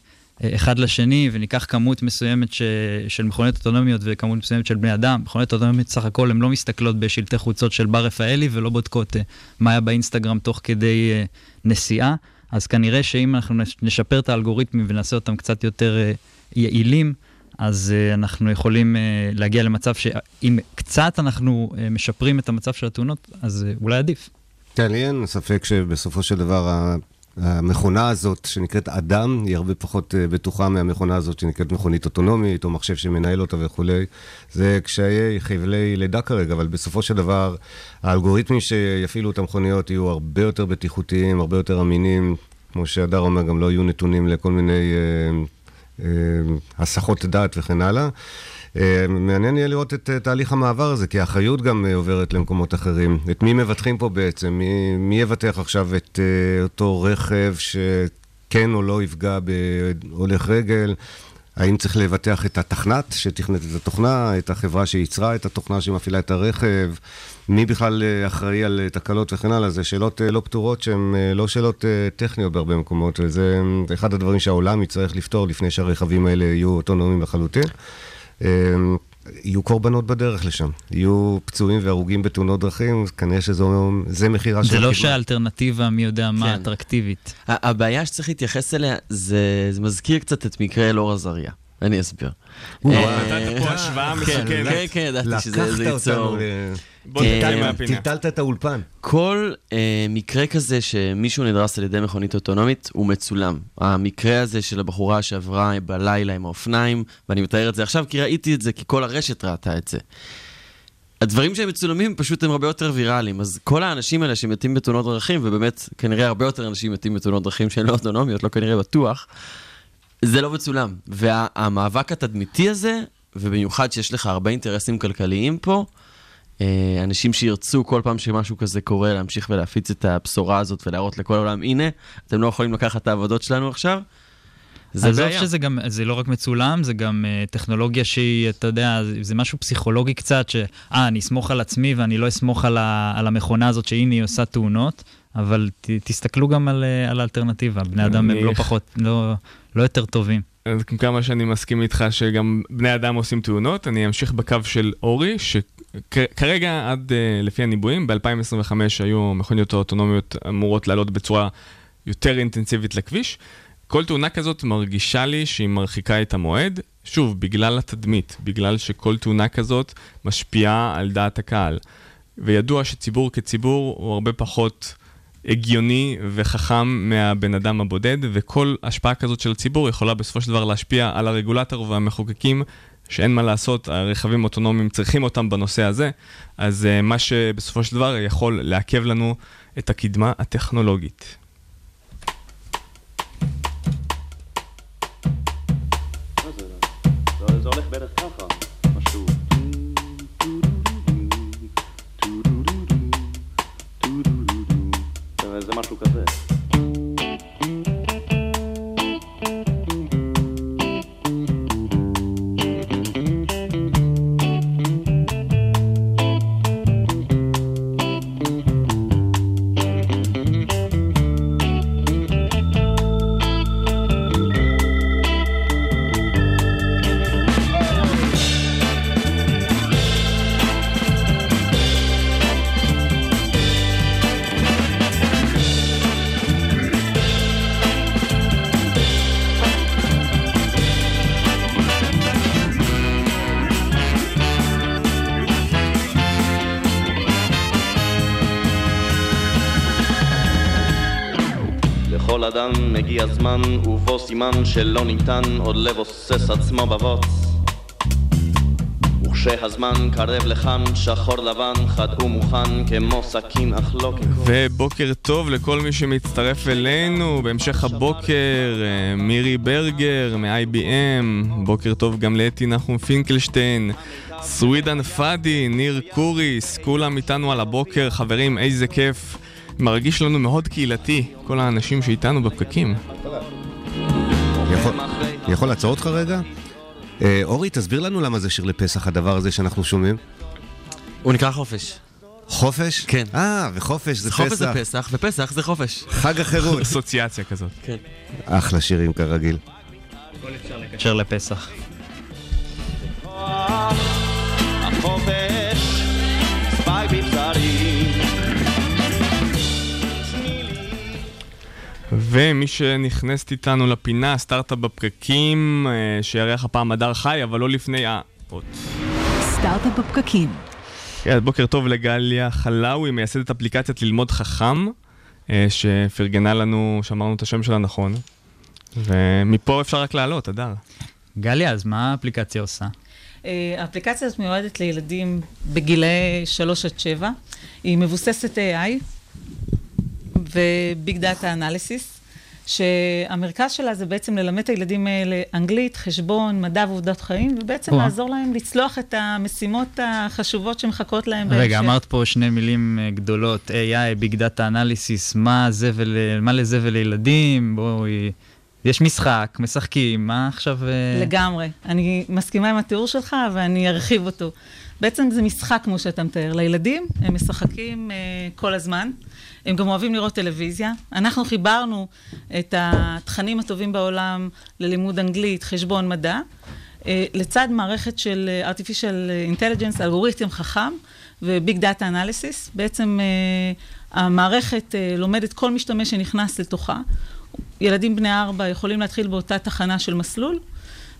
אחד לשני וניקח כמות מסוימת ש... של מכוניות אוטונומיות וכמות מסוימת של בני אדם. מכוניות אוטונומיות סך הכל הן לא מסתכלות בשלטי חוצות של בר רפאלי ולא בודקות uh, מה היה באינסטגרם תוך כדי uh, נסיעה. אז כנראה שאם אנחנו נש- נשפר את האלגוריתמים ונעשה אותם קצת יותר יעילים, אז uh, אנחנו יכולים uh, להגיע למצב שאם קצת אנחנו uh, משפרים את המצב של התאונות, אז uh, אולי עדיף. כן, לי אין ספק שבסופו של דבר המכונה הזאת שנקראת אדם היא הרבה פחות אה, בטוחה מהמכונה הזאת שנקראת מכונית אוטונומית או מחשב שמנהל אותה וכולי. זה קשיי חבלי לידה כרגע, אבל בסופו של דבר האלגוריתמים שיפעילו את המכוניות יהיו הרבה יותר בטיחותיים, הרבה יותר אמינים. כמו שהדר אומר, גם לא יהיו נתונים לכל מיני אה, אה, הסחות דעת וכן הלאה. אה, מעניין יהיה לראות את אה, תהליך המעבר הזה, כי האחריות גם אה, עוברת למקומות אחרים. את מי מבטחים פה בעצם? מי, מי יבטח עכשיו את אותו רכב שכן או לא יפגע בהולך רגל? האם צריך לבטח את התכנת שתכנת את התוכנה, את החברה שייצרה את התוכנה שמפעילה את הרכב? מי בכלל אחראי על תקלות וכן הלאה? זה שאלות לא פתורות שהן לא שאלות טכניות בהרבה מקומות, וזה אחד הדברים שהעולם יצטרך לפתור לפני שהרכבים האלה יהיו אוטונומיים לחלוטין. אה, יהיו קורבנות בדרך לשם, יהיו פצועים והרוגים בתאונות דרכים, כנראה שזה מחירה של זה לא. שהאלטרנטיבה מי יודע מה כן. אטרקטיבית. הבעיה שצריך להתייחס אליה, זה, זה מזכיר קצת את מקרה אלאור עזריה. אני אסביר. וואו, אה, נתת פה השוואה כן, מסוכנת. כן, כן, ידעתי שזה לקחת זה אותנו ייצור. בוא אה, תתקדם מהפינה. טלטלת את האולפן. כל אה, מקרה כזה שמישהו נדרס על ידי מכונית אוטונומית, הוא מצולם. המקרה הזה של הבחורה שעברה בלילה עם האופניים, ואני מתאר את זה עכשיו כי ראיתי את זה, כי כל הרשת ראתה את זה. הדברים שהם מצולמים פשוט הם הרבה יותר ויראליים. אז כל האנשים האלה שמתים בתאונות דרכים, ובאמת כנראה הרבה יותר אנשים מתים בתאונות דרכים שהן לא אוטונומיות, לא כנראה בטוח, זה לא מצולם. והמאבק התדמיתי הזה, ובמיוחד שיש לך הרבה אינטרסים כלכליים פה, אנשים שירצו כל פעם שמשהו כזה קורה להמשיך ולהפיץ את הבשורה הזאת ולהראות לכל העולם, הנה, אתם לא יכולים לקחת את העבודות שלנו עכשיו. זה עזוב בעיה. שזה גם, זה לא רק מצולם, זה גם uh, טכנולוגיה שהיא, אתה יודע, זה- זה משהו פסיכולוגי קצת, שאה, אני אסמוך על עצמי ואני לא אסמוך על, ה, על המכונה הזאת שהנה היא עושה תאונות, אבל ת, תסתכלו גם על, אה, על האלטרנטיבה, בני אדם הם לא פחות, לא, לא יותר טובים. אז כמה שאני מסכים איתך שגם בני אדם עושים תאונות, אני אמשיך בקו של אורי, שכרגע עד אה, לפי הניבויים, ב-2025 היו מכוניות האוטונומיות אמורות לעלות בצורה יותר אינטנסיבית לכביש. כל תאונה כזאת מרגישה לי שהיא מרחיקה את המועד, שוב, בגלל התדמית, בגלל שכל תאונה כזאת משפיעה על דעת הקהל. וידוע שציבור כציבור הוא הרבה פחות הגיוני וחכם מהבן אדם הבודד, וכל השפעה כזאת של הציבור יכולה בסופו של דבר להשפיע על הרגולטור והמחוקקים, שאין מה לעשות, הרכבים אוטונומיים צריכים אותם בנושא הזה, אז uh, מה שבסופו של דבר יכול לעכב לנו את הקדמה הטכנולוגית. זה משהו כזה. אדם מגיע זמן ובו סימן שלא ניתן עוד לבוסס עצמו בבוץ. וכשהזמן קרב לכאן שחור לבן חד ומוכן כמו סכין אך לא ככול ובוקר טוב לכל מי שמצטרף אלינו. בהמשך הבוקר, אה, מירי ברגר מ-IBM, בוקר טוב גם לאתי נחום פינקלשטיין, סווידן פאדי, ניר קוריס, כולם איתנו על הבוקר, חברים, איזה כיף. מרגיש לנו מאוד קהילתי, כל האנשים שאיתנו בפקקים. יכול- יכול לעצור אותך רגע? אה, אורי, תסביר לנו למה זה שיר לפסח, הדבר הזה שאנחנו שומעים. הוא נקרא חופש. חופש? כן. אה, וחופש זה פסח. חופש זה פסח, ופסח זה חופש. חג החירות. אסוציאציה כזאת. כן. אחלה שירים כרגיל. לקשר לפסח. החופש ספי בבשרי ומי שנכנסת איתנו לפינה, סטארט-אפ בפקקים, אה, שיארח הפעם הדר חי, אבל לא לפני האות. סטארט-אפ בפקקים. כן, בוקר טוב לגליה חלאוי, מייסדת אפליקציית ללמוד חכם, אה, שפרגנה לנו, שאמרנו את השם שלה נכון. ומפה אפשר רק לעלות, הדר. גליה, אז מה האפליקציה עושה? אה, האפליקציה הזאת מיועדת לילדים בגילאי 3 עד 7. היא מבוססת AI וביג דאטה אנליסיס, שהמרכז שלה זה בעצם ללמד את הילדים האלה אנגלית, חשבון, מדע ועובדות חיים, ובעצם וואה. לעזור להם לצלוח את המשימות החשובות שמחכות להם בהמשך. רגע, אמרת פה שני מילים אה, גדולות, AI, Big Data Analysis, מה זה ול... מה לזה ולילדים? בואי... יש משחק, משחקים, מה עכשיו... אה, לגמרי. אני מסכימה עם התיאור שלך, ואני ארחיב אותו. בעצם זה משחק, כמו שאתה מתאר. לילדים, הם משחקים uh, כל הזמן. הם גם אוהבים לראות טלוויזיה. אנחנו חיברנו את התכנים הטובים בעולם ללימוד אנגלית, חשבון, מדע, uh, לצד מערכת של אה, artificial intelligence, אלגוריתם חכם וביג דאטה אנליסיס. בעצם uh, המערכת לומדת כל משתמש שנכנס לתוכה. ילדים בני ארבע יכולים להתחיל באותה תחנה של מסלול,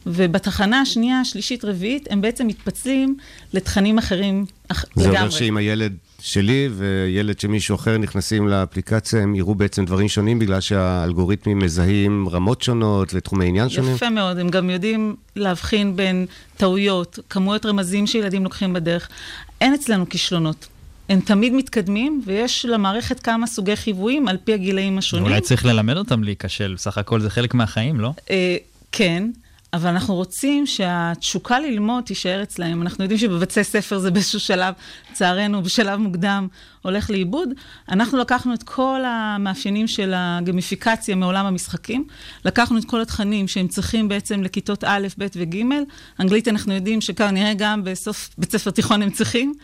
ובתחנה השנייה, השלישית, רביעית, הם בעצם מתפצלים לתכנים אחרים אח... זה לגמרי. אומר שאם הילד שלי וילד של מישהו אחר נכנסים לאפליקציה, הם יראו בעצם דברים שונים, בגלל שהאלגוריתמים מזהים רמות שונות ותחומי עניין שונים? יפה מאוד, הם גם יודעים להבחין בין טעויות, כמויות רמזים שילדים לוקחים בדרך. אין אצלנו כישלונות. הם תמיד מתקדמים, ויש למערכת כמה סוגי חיוויים על פי הגילאים השונים. אולי צריך ללמד אותם להיכשל, בסך הכל זה חלק מהחיים, לא? אה, כן, אבל אנחנו רוצים שהתשוקה ללמוד תישאר אצלהם. אנחנו יודעים שבבתי ספר זה באיזשהו שלב, לצערנו, בשלב מוקדם הולך לאיבוד. אנחנו לקחנו את כל המאפיינים של הגמיפיקציה מעולם המשחקים, לקחנו את כל התכנים שהם צריכים בעצם לכיתות א', ב' וג', אנגלית אנחנו יודעים שכנראה גם בסוף בית ספר תיכון הם צריכים.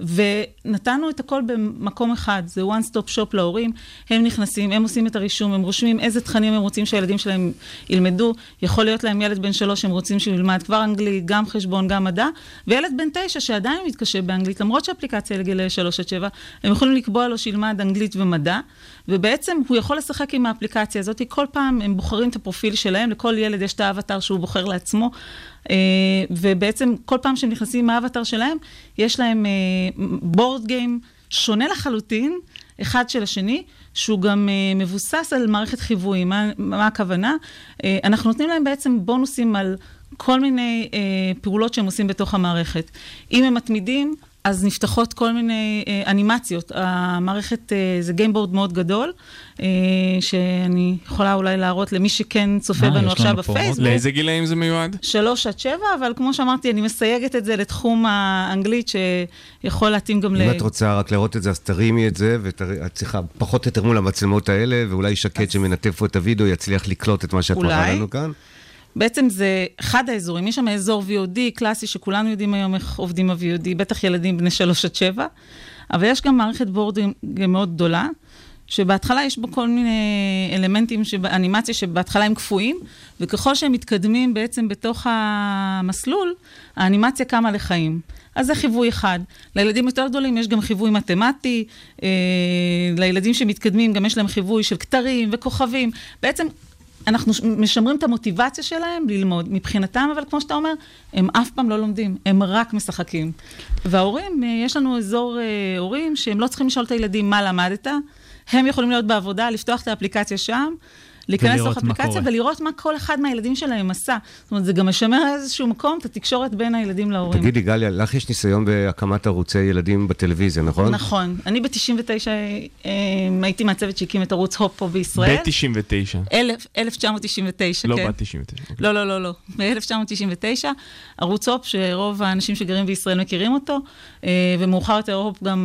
ונתנו את הכל במקום אחד, זה one stop shop להורים, הם נכנסים, הם עושים את הרישום, הם רושמים איזה תכנים הם רוצים שהילדים שלהם ילמדו, יכול להיות להם ילד בן שלוש שהם רוצים שהוא ילמד כבר אנגלית, גם חשבון, גם מדע, וילד בן תשע שעדיין מתקשה באנגלית, למרות שהאפליקציה לגילי שלוש עד שבע, הם יכולים לקבוע לו שילמד אנגלית ומדע, ובעצם הוא יכול לשחק עם האפליקציה הזאת, כל פעם הם בוחרים את הפרופיל שלהם, לכל ילד יש את האבטר שהוא בוחר לעצמו. אה, ובעצם כל פעם שהם נכנסים עם האבטר שלהם, יש להם בורד גיים שונה לחלוטין, אחד של השני, שהוא גם אה, מבוסס על מערכת חיווי. מה, מה הכוונה? אה, אנחנו נותנים להם בעצם בונוסים על כל מיני פעולות שהם עושים בתוך המערכת. אם הם מתמידים, אז נפתחות כל מיני אה, אנימציות. המערכת אה, זה גיימבורד מאוד גדול, אה, שאני יכולה אולי להראות למי שכן צופה אה, בנו עכשיו בפייסבוק. לאיזה גילאים זה מיועד? שלוש עד שבע, אבל כמו שאמרתי, אני מסייגת את זה לתחום האנגלית, שיכול להתאים גם ל... אם את רוצה רק לראות את זה, אז תרימי את זה, ואת צריכה פחות או יותר מול המצלמות האלה, ואולי שקט שמנתב פה את הוידאו יצליח לקלוט את מה שאת אולי. מראה לנו כאן. בעצם זה אחד האזורים, יש שם אזור VOD קלאסי, שכולנו יודעים היום איך עובדים ה-VOD, בטח ילדים בני שלוש עד שבע, אבל יש גם מערכת בורדים מאוד גדולה, שבהתחלה יש בו כל מיני אלמנטים, שב, אנימציה שבהתחלה הם קפואים, וככל שהם מתקדמים בעצם בתוך המסלול, האנימציה קמה לחיים. אז זה חיווי אחד. לילדים יותר גדולים יש גם חיווי מתמטי, אה, לילדים שמתקדמים גם יש להם חיווי של כתרים וכוכבים. בעצם אנחנו משמרים את המוטיבציה שלהם ללמוד. מבחינתם, אבל כמו שאתה אומר, הם אף פעם לא לומדים, הם רק משחקים. וההורים, אה, יש לנו אזור אה, הורים שהם לא צריכים לשאול את הילדים מה למדת, הם יכולים להיות בעבודה, לפתוח את האפליקציה שם. להיכנס לתוך אפליקציה. ולראות מה כל אחד מהילדים שלהם עשה. זאת אומרת, זה גם משמר איזשהו מקום, את התקשורת בין הילדים להורים. תגידי, גליה, לך יש ניסיון בהקמת ערוצי ילדים בטלוויזיה, נכון? נכון. אני ב-99 הייתי מהצוות שהקים את ערוץ הופ פה בישראל. ב-99. אלף- 1999, לא כן. בת 99. לא, לא, לא, לא. ב-1999, ערוץ הופ, שרוב האנשים שגרים בישראל מכירים אותו, אה, ומאוחר יותר הופ גם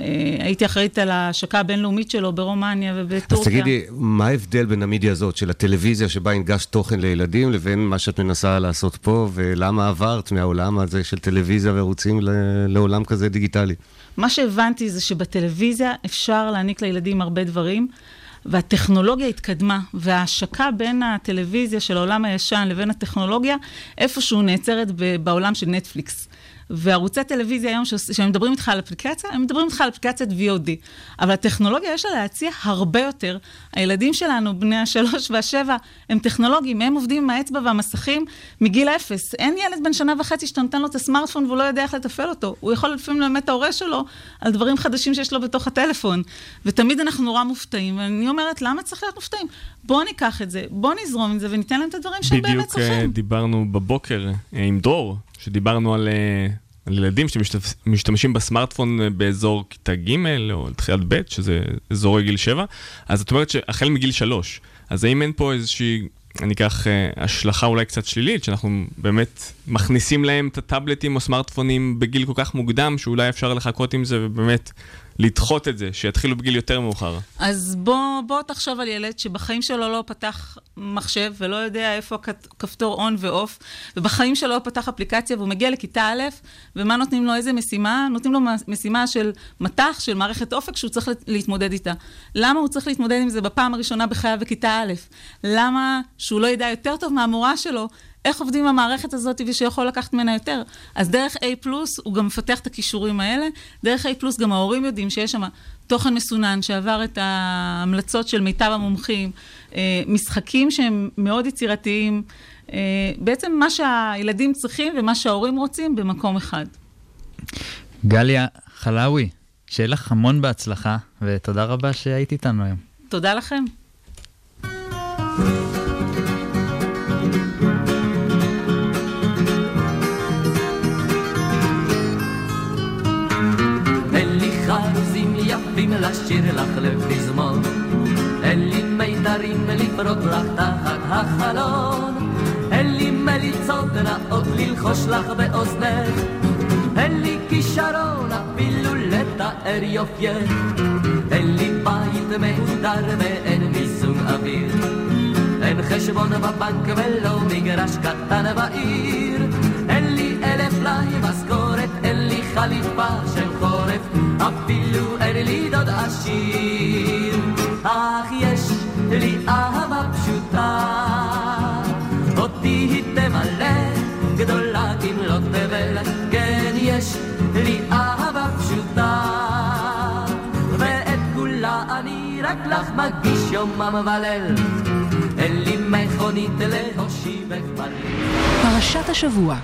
אה, הייתי אחראית על ההשקה הבינלאומית שלו ברומניה ובטורקיה. אז תגידי, מה ההבדל בין המדיה הזאת של הטלוויזיה שבה הנגש תוכן לילדים לבין מה שאת מנסה לעשות פה, ולמה עברת מהעולם הזה של טלוויזיה וערוצים לעולם כזה דיגיטלי? מה שהבנתי זה שבטלוויזיה אפשר להעניק לילדים הרבה דברים, והטכנולוגיה התקדמה, וההשקה בין הטלוויזיה של העולם הישן לבין הטכנולוגיה, איפשהו נעצרת בעולם של נטפליקס. וערוצי טלוויזיה היום, שעוש- שהם מדברים איתך על אפליקציה, הם מדברים איתך על אפליקציית VOD. אבל הטכנולוגיה יש לה להציע הרבה יותר. הילדים שלנו, בני השלוש והשבע, הם טכנולוגיים, הם עובדים עם האצבע והמסכים מגיל אפס. אין ילד בן שנה וחצי שאתה נותן לו את הסמארטפון והוא לא יודע איך לתפעל אותו. הוא יכול לפעמים ללמד את ההורה שלו על דברים חדשים שיש לו בתוך הטלפון. ותמיד אנחנו נורא מופתעים, ואני אומרת, למה צריך להיות מופתעים? בואו ניקח את זה, בואו נזרום עם זה וניתן להם את הדברים שהם באמת בדיוק אה, צריכים. דיברנו בבוקר אה, עם דרור, שדיברנו על אה, על ילדים שמשתמשים בסמארטפון אה, באזור כיתה ג' או תחילת ב', שזה אזורי גיל 7, אז את אומרת שהחל מגיל 3. אז האם אין פה איזושהי, אני אקח אה, השלכה אולי קצת שלילית, שאנחנו באמת מכניסים להם את הטאבלטים או סמארטפונים בגיל כל כך מוקדם, שאולי אפשר לחכות עם זה ובאמת לדחות את זה, שיתחילו בגיל יותר מאוחר. אז בוא, בוא תחשוב על ילד שבחיים שלו לא פתח מחשב ולא יודע איפה הכ- כפתור און ואוף, ובחיים שלו לא פתח אפליקציה והוא מגיע לכיתה א', ומה נותנים לו? איזה משימה? נותנים לו משימה של מטח, של מערכת אופק שהוא צריך להתמודד איתה. למה הוא צריך להתמודד עם זה בפעם הראשונה בחייו בכיתה א'? למה שהוא לא ידע יותר טוב מהמורה שלו איך עובדים המערכת הזאת ושיכול לקחת ממנה יותר. אז דרך A+, הוא גם מפתח את הכישורים האלה. דרך A+, גם ההורים יודעים שיש שם תוכן מסונן שעבר את ההמלצות של מיטב המומחים, אה, משחקים שהם מאוד יצירתיים, אה, בעצם מה שהילדים צריכים ומה שההורים רוצים במקום אחד. גליה חלאווי, שיהיה לך המון בהצלחה, ותודה רבה שהיית איתנו היום. תודה לכם. אין לשיר לך לפזמון, אין לי מיתרים לפרוט לך תחת החלון, אין לי מליצות נאות ללחוש לך באוזנך, אין לי כישרון אפילו לתאר יופייך, אין לי בית מהודר ואין מיסום אוויר, אין חשבון בבנק ולא מגרש קטן בעיר, מגיש יומם וליל, אין לי מכונית להושיבך בליל. פרשת השבוע.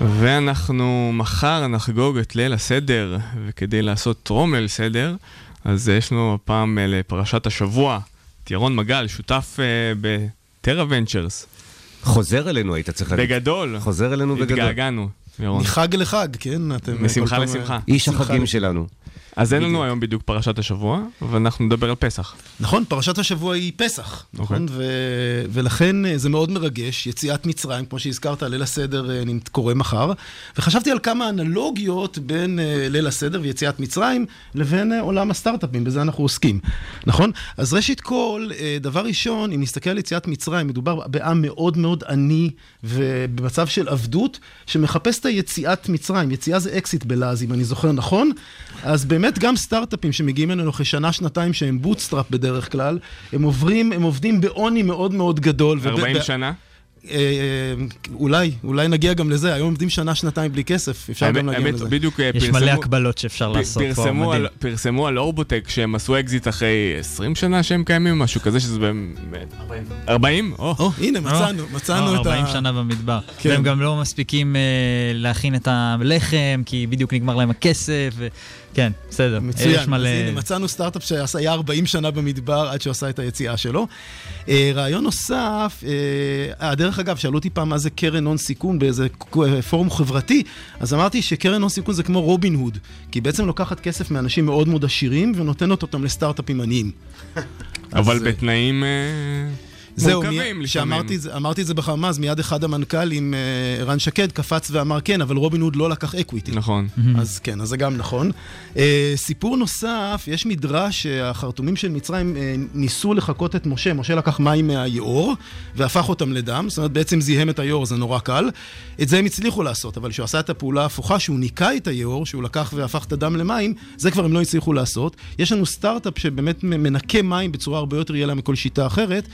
ואנחנו מחר נחגוג את ליל הסדר, וכדי לעשות טרום ליל סדר, אז יש לנו הפעם אה, לפרשת השבוע את ירון מגל, שותף uh, בטרה ונצ'רס. חוזר אלינו, היית צריך להגיד. בגדול. חוזר אלינו בגדול. התגעגענו, ירון. מחג לחג, כן? אתם משמחה כל פעם- לשמחה. איש החגים שלנו. אז אין לנו היום בדיוק פרשת השבוע, ואנחנו נדבר על פסח. נכון, פרשת השבוע היא פסח, נכון? ו... ולכן אה, זה מאוד מרגש, יציאת מצרים, כמו שהזכרת, ליל הסדר אה, קורה מחר, וחשבתי על כמה אנלוגיות בין אה, ליל הסדר ויציאת מצרים לבין עולם הסטארט-אפים, בזה אנחנו עוסקים, נכון? אז ראשית כל, דבר ראשון, אם נסתכל על יציאת מצרים, מדובר בעם מאוד מאוד עני ובמצב של עבדות, שמחפש את היציאת מצרים, יציאה זה אקזיט בלעז, אם אני זוכר נכון, אז באמת גם סטארט-אפים שמגיעים אלינו אחרי שנה, שנתיים שהם bootstrap בדרך כלל, הם עוברים, הם עובדים בעוני מאוד מאוד גדול. וב- 40 ב- שנה? אה, אה, אולי, אולי נגיע גם לזה, היום עובדים שנה, שנתיים בלי כסף, אפשר גם להגיע לזה. בדיוק אה, יש פרסמו- מלא הקבלות שאפשר לעשות פה, פרסמו על- מדהים. פרסמו על אורבוטק שהם עשו אקזיט אחרי 20 שנה שהם קיימים, משהו כזה שזה באמת... 40. 40? או, הנה, מצאנו, מצאנו את ה... 40 שנה במדבר. כן. והם גם לא מספיקים להכין את הלחם, כי בדיוק נגמר להם הכסף. כן, בסדר. מצוין, יש אז מלא... הנה, מצאנו סטארט-אפ שהיה 40 שנה במדבר עד שהוא עשה את היציאה שלו. אה, רעיון נוסף, אה, אה, דרך אגב, שאלו אותי פעם מה זה קרן הון סיכון באיזה פורום חברתי, אז אמרתי שקרן הון סיכון זה כמו רובין הוד, כי היא בעצם לוקחת כסף מאנשים מאוד מאוד עשירים ונותנת אותם לסטארט-אפים עניים. אבל אז, בתנאים זהו, מורכבים מי- לפעמים. שאמרתי את זה- אמרתי את זה בחממה, אז מיד אחד המנכ"לים, אה, רן שקד, קפץ ואמר כן, אבל רובין הוד לא לקח equity. נכון. אז כן, אז זה גם נכון. אה, סיפור נוסף, יש מדרש שהחרטומים של מצרים אה, ניסו לחקות את משה. משה לקח מים מהיאור והפך אותם לדם, זאת אומרת בעצם זיהם את היאור, זה נורא קל. את זה הם הצליחו לעשות, אבל כשהוא עשה את הפעולה ההפוכה, שהוא ניקה את היאור, שהוא לקח והפך את הדם למים, זה כבר הם לא הצליחו לעשות. יש לנו סטארט-אפ שבאמת מנקה מים בצורה הרבה יותר יעילה מכל שיטה אחרת,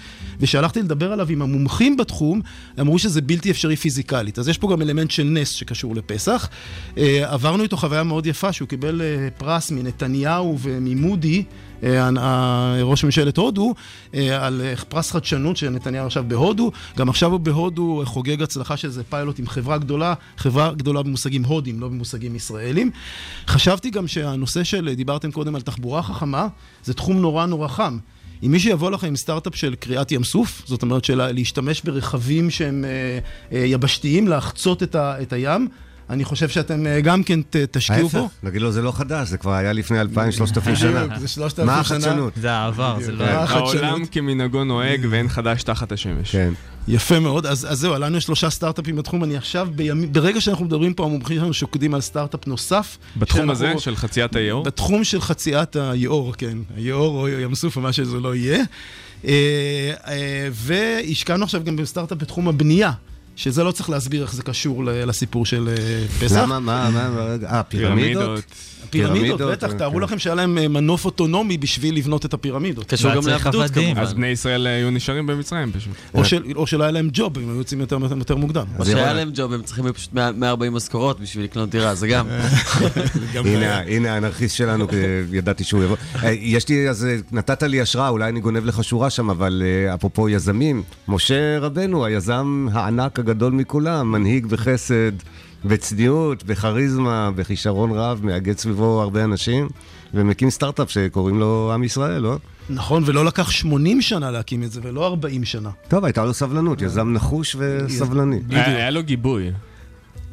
וכשהלכתי לדבר עליו עם המומחים בתחום, אמרו שזה בלתי אפשרי פיזיקלית. אז יש פה גם אלמנט של נס שקשור לפסח. אה, עברנו איתו חוויה מאוד יפה, שהוא קיבל אה, פרס מנתניהו וממודי. אה, ראש ממשלת הודו, על פרס חדשנות שנתניהו עכשיו בהודו. גם עכשיו הוא בהודו חוגג הצלחה של איזה פיילוט עם חברה גדולה, חברה גדולה במושגים הודים, לא במושגים ישראלים. חשבתי גם שהנושא של, דיברתם קודם על תחבורה חכמה, זה תחום נורא נורא חם. אם מישהו יבוא לכם עם סטארט-אפ של קריאת ים סוף, זאת אומרת של להשתמש ברכבים שהם אה, אה, יבשתיים, לחצות את, ה, את הים, אני חושב שאתם אה, גם כן ת- תשקיעו בו. ההפך, נגיד לו זה לא חדש, זה כבר היה לפני 2,000-3,000 שנה. בדיוק, זה 3,000 מה שנה. החדשנות? זה העבר, זה לא... מה? העולם כמנהגו נוהג ואין חדש תחת השמש. כן. יפה מאוד, אז, אז זהו, לנו יש שלושה סטארט-אפים בתחום, אני עכשיו, בימי, ברגע שאנחנו מדברים פה, המומחים שלנו שוקדים על סטארט-אפ נוסף. בתחום שאנחנו- הזה של חציית היאור? בתחום של חציית היאור, כן, היאור או ים סוף או מה שזה לא יהיה. אה, אה, והשקענו עכשיו גם בסטארט-אפ בתחום הבנייה. שזה לא צריך להסביר איך זה קשור לסיפור של אה, פסח. למה, מה, מה, אה, פירמידות? פירמידות, בטח, כן. תארו לכם שהיה להם אה, מנוף אוטונומי בשביל לבנות את הפירמידות. קשור גם לעבדות כמובן. אז בני ישראל היו נשארים במצרים פשוט. או של- או שלא היה להם ג'וב, הם היו יוצאים יותר מוקדם. או שהיה להם ג'וב, הם צריכים פשוט 140 משכורות בשביל לקנות דירה, זה גם. הנה, הנה האנרכיסט שלנו, ידעתי שהוא יבוא. אה, יש לי, אז אה, נתת לי השראה, אולי אני גונב לך שורה שם, אבל אה, אפרופו יזמים, משה רבנו, היזם הענק הגדול מכולם, מנהיג בחסד, בצניעות, בכריזמה, בכישרון רב, מאגד סביבו הרבה אנשים, ומקים סטארט-אפ שקוראים לו עם ישראל, לא? נכון, ולא לקח 80 שנה להקים את זה, ולא 40 שנה. טוב, הייתה לו סבלנות, יזם נחוש וסבלני. היה היה לו גיבוי.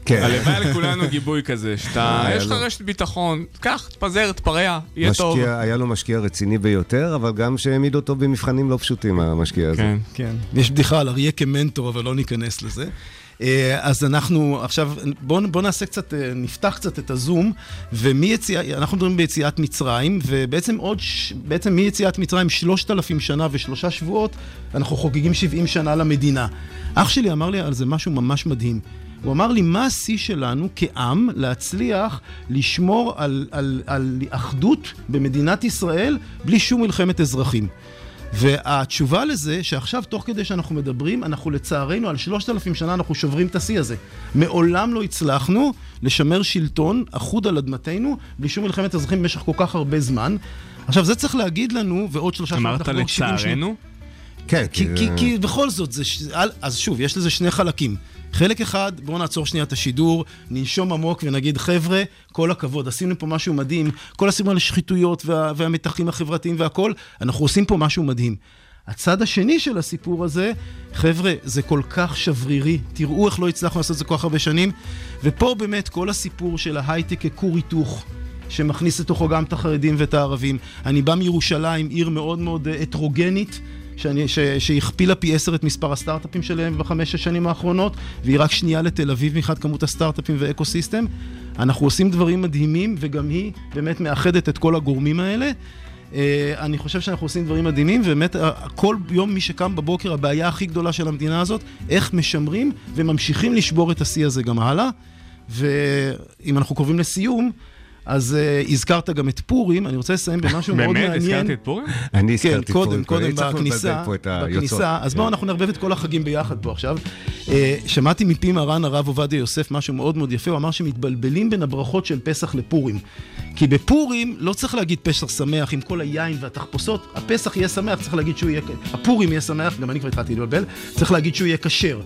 כן. הלוואי לכולנו גיבוי כזה, שאתה, היה יש לך. רשת ביטחון, קח, תפזר, תפרע, יהיה טוב. היה לו משקיע רציני ביותר, אבל גם שהעמיד אותו במבחנים לא פשוטים, המשקיע הזה. כן. כן. יש בדיחה על אריה כמנטור, אבל לא ניכנס לזה. אה, אז אנחנו עכשיו, בואו בוא נעשה קצת, אה, נפתח קצת את הזום, ומיציאה, אנחנו מדברים ביציאת מצרים, ובעצם עוד, ש- בעצם מיציאת מצרים, שלושת אלפים שנה ושלושה שבועות, אנחנו חוגגים 70 שנה למדינה. אח שלי אמר לי על זה משהו ממש מדהים. הוא אמר לי, מה השיא שלנו כעם להצליח לשמור על, על, על אחדות במדינת ישראל בלי שום מלחמת אזרחים? והתשובה לזה, שעכשיו, תוך כדי שאנחנו מדברים, אנחנו לצערנו, על שלושת אלפים שנה אנחנו שוברים את השיא הזה. מעולם לא הצלחנו לשמר שלטון אחוד על אדמתנו, בלי שום מלחמת אזרחים במשך כל כך הרבה זמן. עכשיו, זה צריך להגיד לנו, ועוד שלושה אמרת אנחנו 70 שנה. לצערנו? כן, כי, כי, כי בכל זאת, זה, אז שוב, יש לזה שני חלקים. חלק אחד, בואו נעצור שנייה את השידור, ננשום עמוק ונגיד, חבר'ה, כל הכבוד, עשינו פה משהו מדהים, כל הסיפור על השחיתויות וה, והמתחים החברתיים והכל, אנחנו עושים פה משהו מדהים. הצד השני של הסיפור הזה, חבר'ה, זה כל כך שברירי, תראו איך לא הצלחנו לעשות את זה כל כך הרבה שנים, ופה באמת כל הסיפור של ההייטק ככור היתוך. שמכניס לתוכו גם את החרדים ואת הערבים. אני בא מירושלים, עיר מאוד מאוד אה, הטרוגנית, שהכפילה פי עשר את מספר הסטארט-אפים שלהם בחמש השנים האחרונות, והיא רק שנייה לתל אביב מבחינת כמות הסטארט-אפים ואקו-סיסטם. אנחנו עושים דברים מדהימים, וגם היא באמת מאחדת את כל הגורמים האלה. אה, אני חושב שאנחנו עושים דברים מדהימים, ובאמת אה, כל יום מי שקם בבוקר, הבעיה הכי גדולה של המדינה הזאת, איך משמרים וממשיכים לשבור את השיא הזה גם הלאה. ואם אנחנו קרובים לסיום, אז uh, הזכרת גם את פורים, אני רוצה לסיים במשהו מאוד באמת? מעניין. הזכרתי את פורים? אני כן, הזכרתי קודם, פורים, קודם, הצלחנו בכניסה, את. בכניסה, אז כן. בואו אנחנו נערבב את כל החגים ביחד פה עכשיו. אה, שמעתי מפי מרן הרב עובדיה יוסף משהו מאוד מאוד יפה, הוא אמר שמתבלבלים בין הברכות של פסח לפורים. כי בפורים לא צריך להגיד פסח שמח עם כל היין והתחפושות, הפסח יהיה שמח, צריך להגיד שהוא יהיה, הפורים יהיה שמח, גם אני כבר התחלתי להתבלבל, צריך להגיד שהוא יהיה כשר.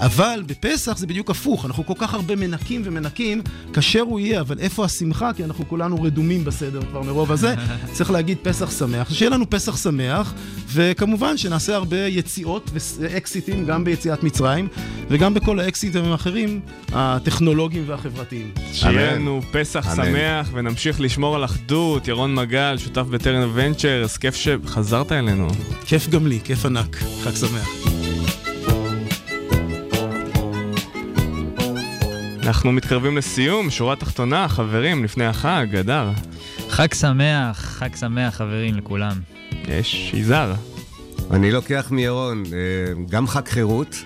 אבל בפסח זה בדיוק הפוך, אנחנו כל כך הרבה מנקים ומנקים, כשר הוא יהיה, אבל איפה השמחה? כי אנחנו כולנו רדומים בסדר כבר מרוב הזה, צריך להגיד פסח שמח. שיהיה לנו פסח שמח, וכמובן שנעשה הרבה יציאות ואקזיטים גם ביציאת מצרים, וגם בכל האקזיטים האחרים, הטכנולוגיים והחברתיים. שיהיה לנו פסח אמן. שמח ונמשיך לשמור על אחדות. ירון מגל, שותף בטרן ונצ'רס, כיף שחזרת אלינו. כיף גם לי, כיף ענק. חג שמח. אנחנו מתקרבים לסיום, שורה תחתונה, חברים, לפני החג, אדר. חג שמח, חג שמח חברים לכולם. יש, יזהר. אני לוקח מירון אה, גם חג חירות,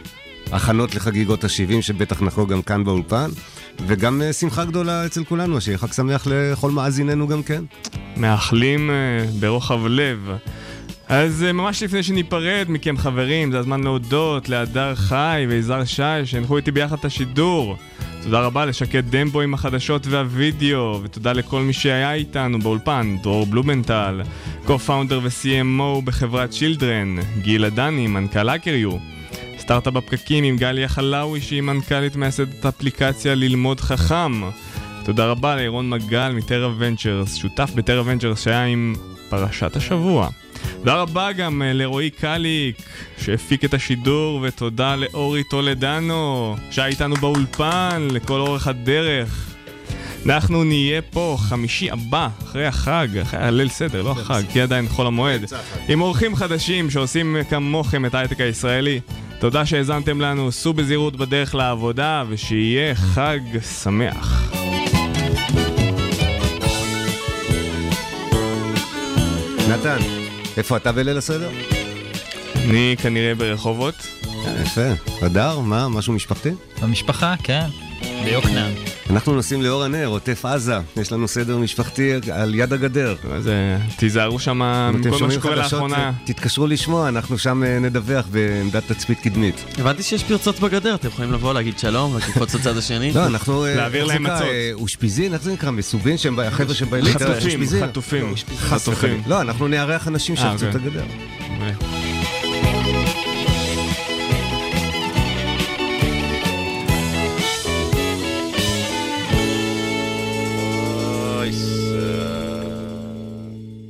הכנות לחגיגות ה-70 שבטח נחוג גם כאן באולפן, וגם אה, שמחה גדולה אצל כולנו, שיהיה חג שמח לכל מאזיננו גם כן. מאחלים אה, ברוחב לב. אז ממש לפני שניפרד מכם חברים, זה הזמן להודות להדר חי ויזהר שי שהנחו איתי ביחד את השידור. תודה רבה לשקד דמבו עם החדשות והווידאו, ותודה לכל מי שהיה איתנו באולפן, דרור בלומנטל, co-founder ו-CMO בחברת צ'ילדרן, גילה דני, מנכ"ל האקריו, סטארט-אפ בפקקים עם גליה חלאוי שהיא מנכ"לית מייסדת אפליקציה ללמוד חכם. תודה רבה לירון מגל מ טרה ונצ'רס, שותף בטרה ונצ'רס שהיה עם פרשת השבוע. תודה רבה גם אה, לרועי קליק, שהפיק את השידור, ותודה לאורי טולדנו, שהיה איתנו באולפן לכל אורך הדרך. אנחנו נהיה פה חמישי הבא, אחרי החג, אחרי הליל סדר, לא החג, כי עדיין חול המועד, עם אורחים חדשים שעושים כמוכם את ההייטק הישראלי. תודה שהאזנתם לנו, סעו בזהירות בדרך לעבודה, ושיהיה חג שמח. נתן, איפה אתה בליל הסדר? אני כנראה ברחובות. יפה. אדר, מה, משהו משפחתי? במשפחה, כן. ביוקנעם. אנחנו נוסעים לאור הנר, עוטף עזה. יש לנו סדר משפחתי על יד הגדר. זה, תיזהרו שם מכל מה שקורה לאחרונה. תתקשרו לשמוע, אנחנו שם אה, נדווח בעמדת תצפית קדמית. הבנתי שיש פרצות בגדר, אתם יכולים לבוא להגיד שלום ולקפוץ לצד השני? לא, אנחנו... אה, איך זה נקרא? אה, אושפיזין? איך זה נקרא? מסובין שהם החבר'ה שבאים... חטופים, אושפיזין? חטופים, חטופים. וחלילה. לא, אנחנו נארח אנשים שיחצו את אוקיי. הגדר.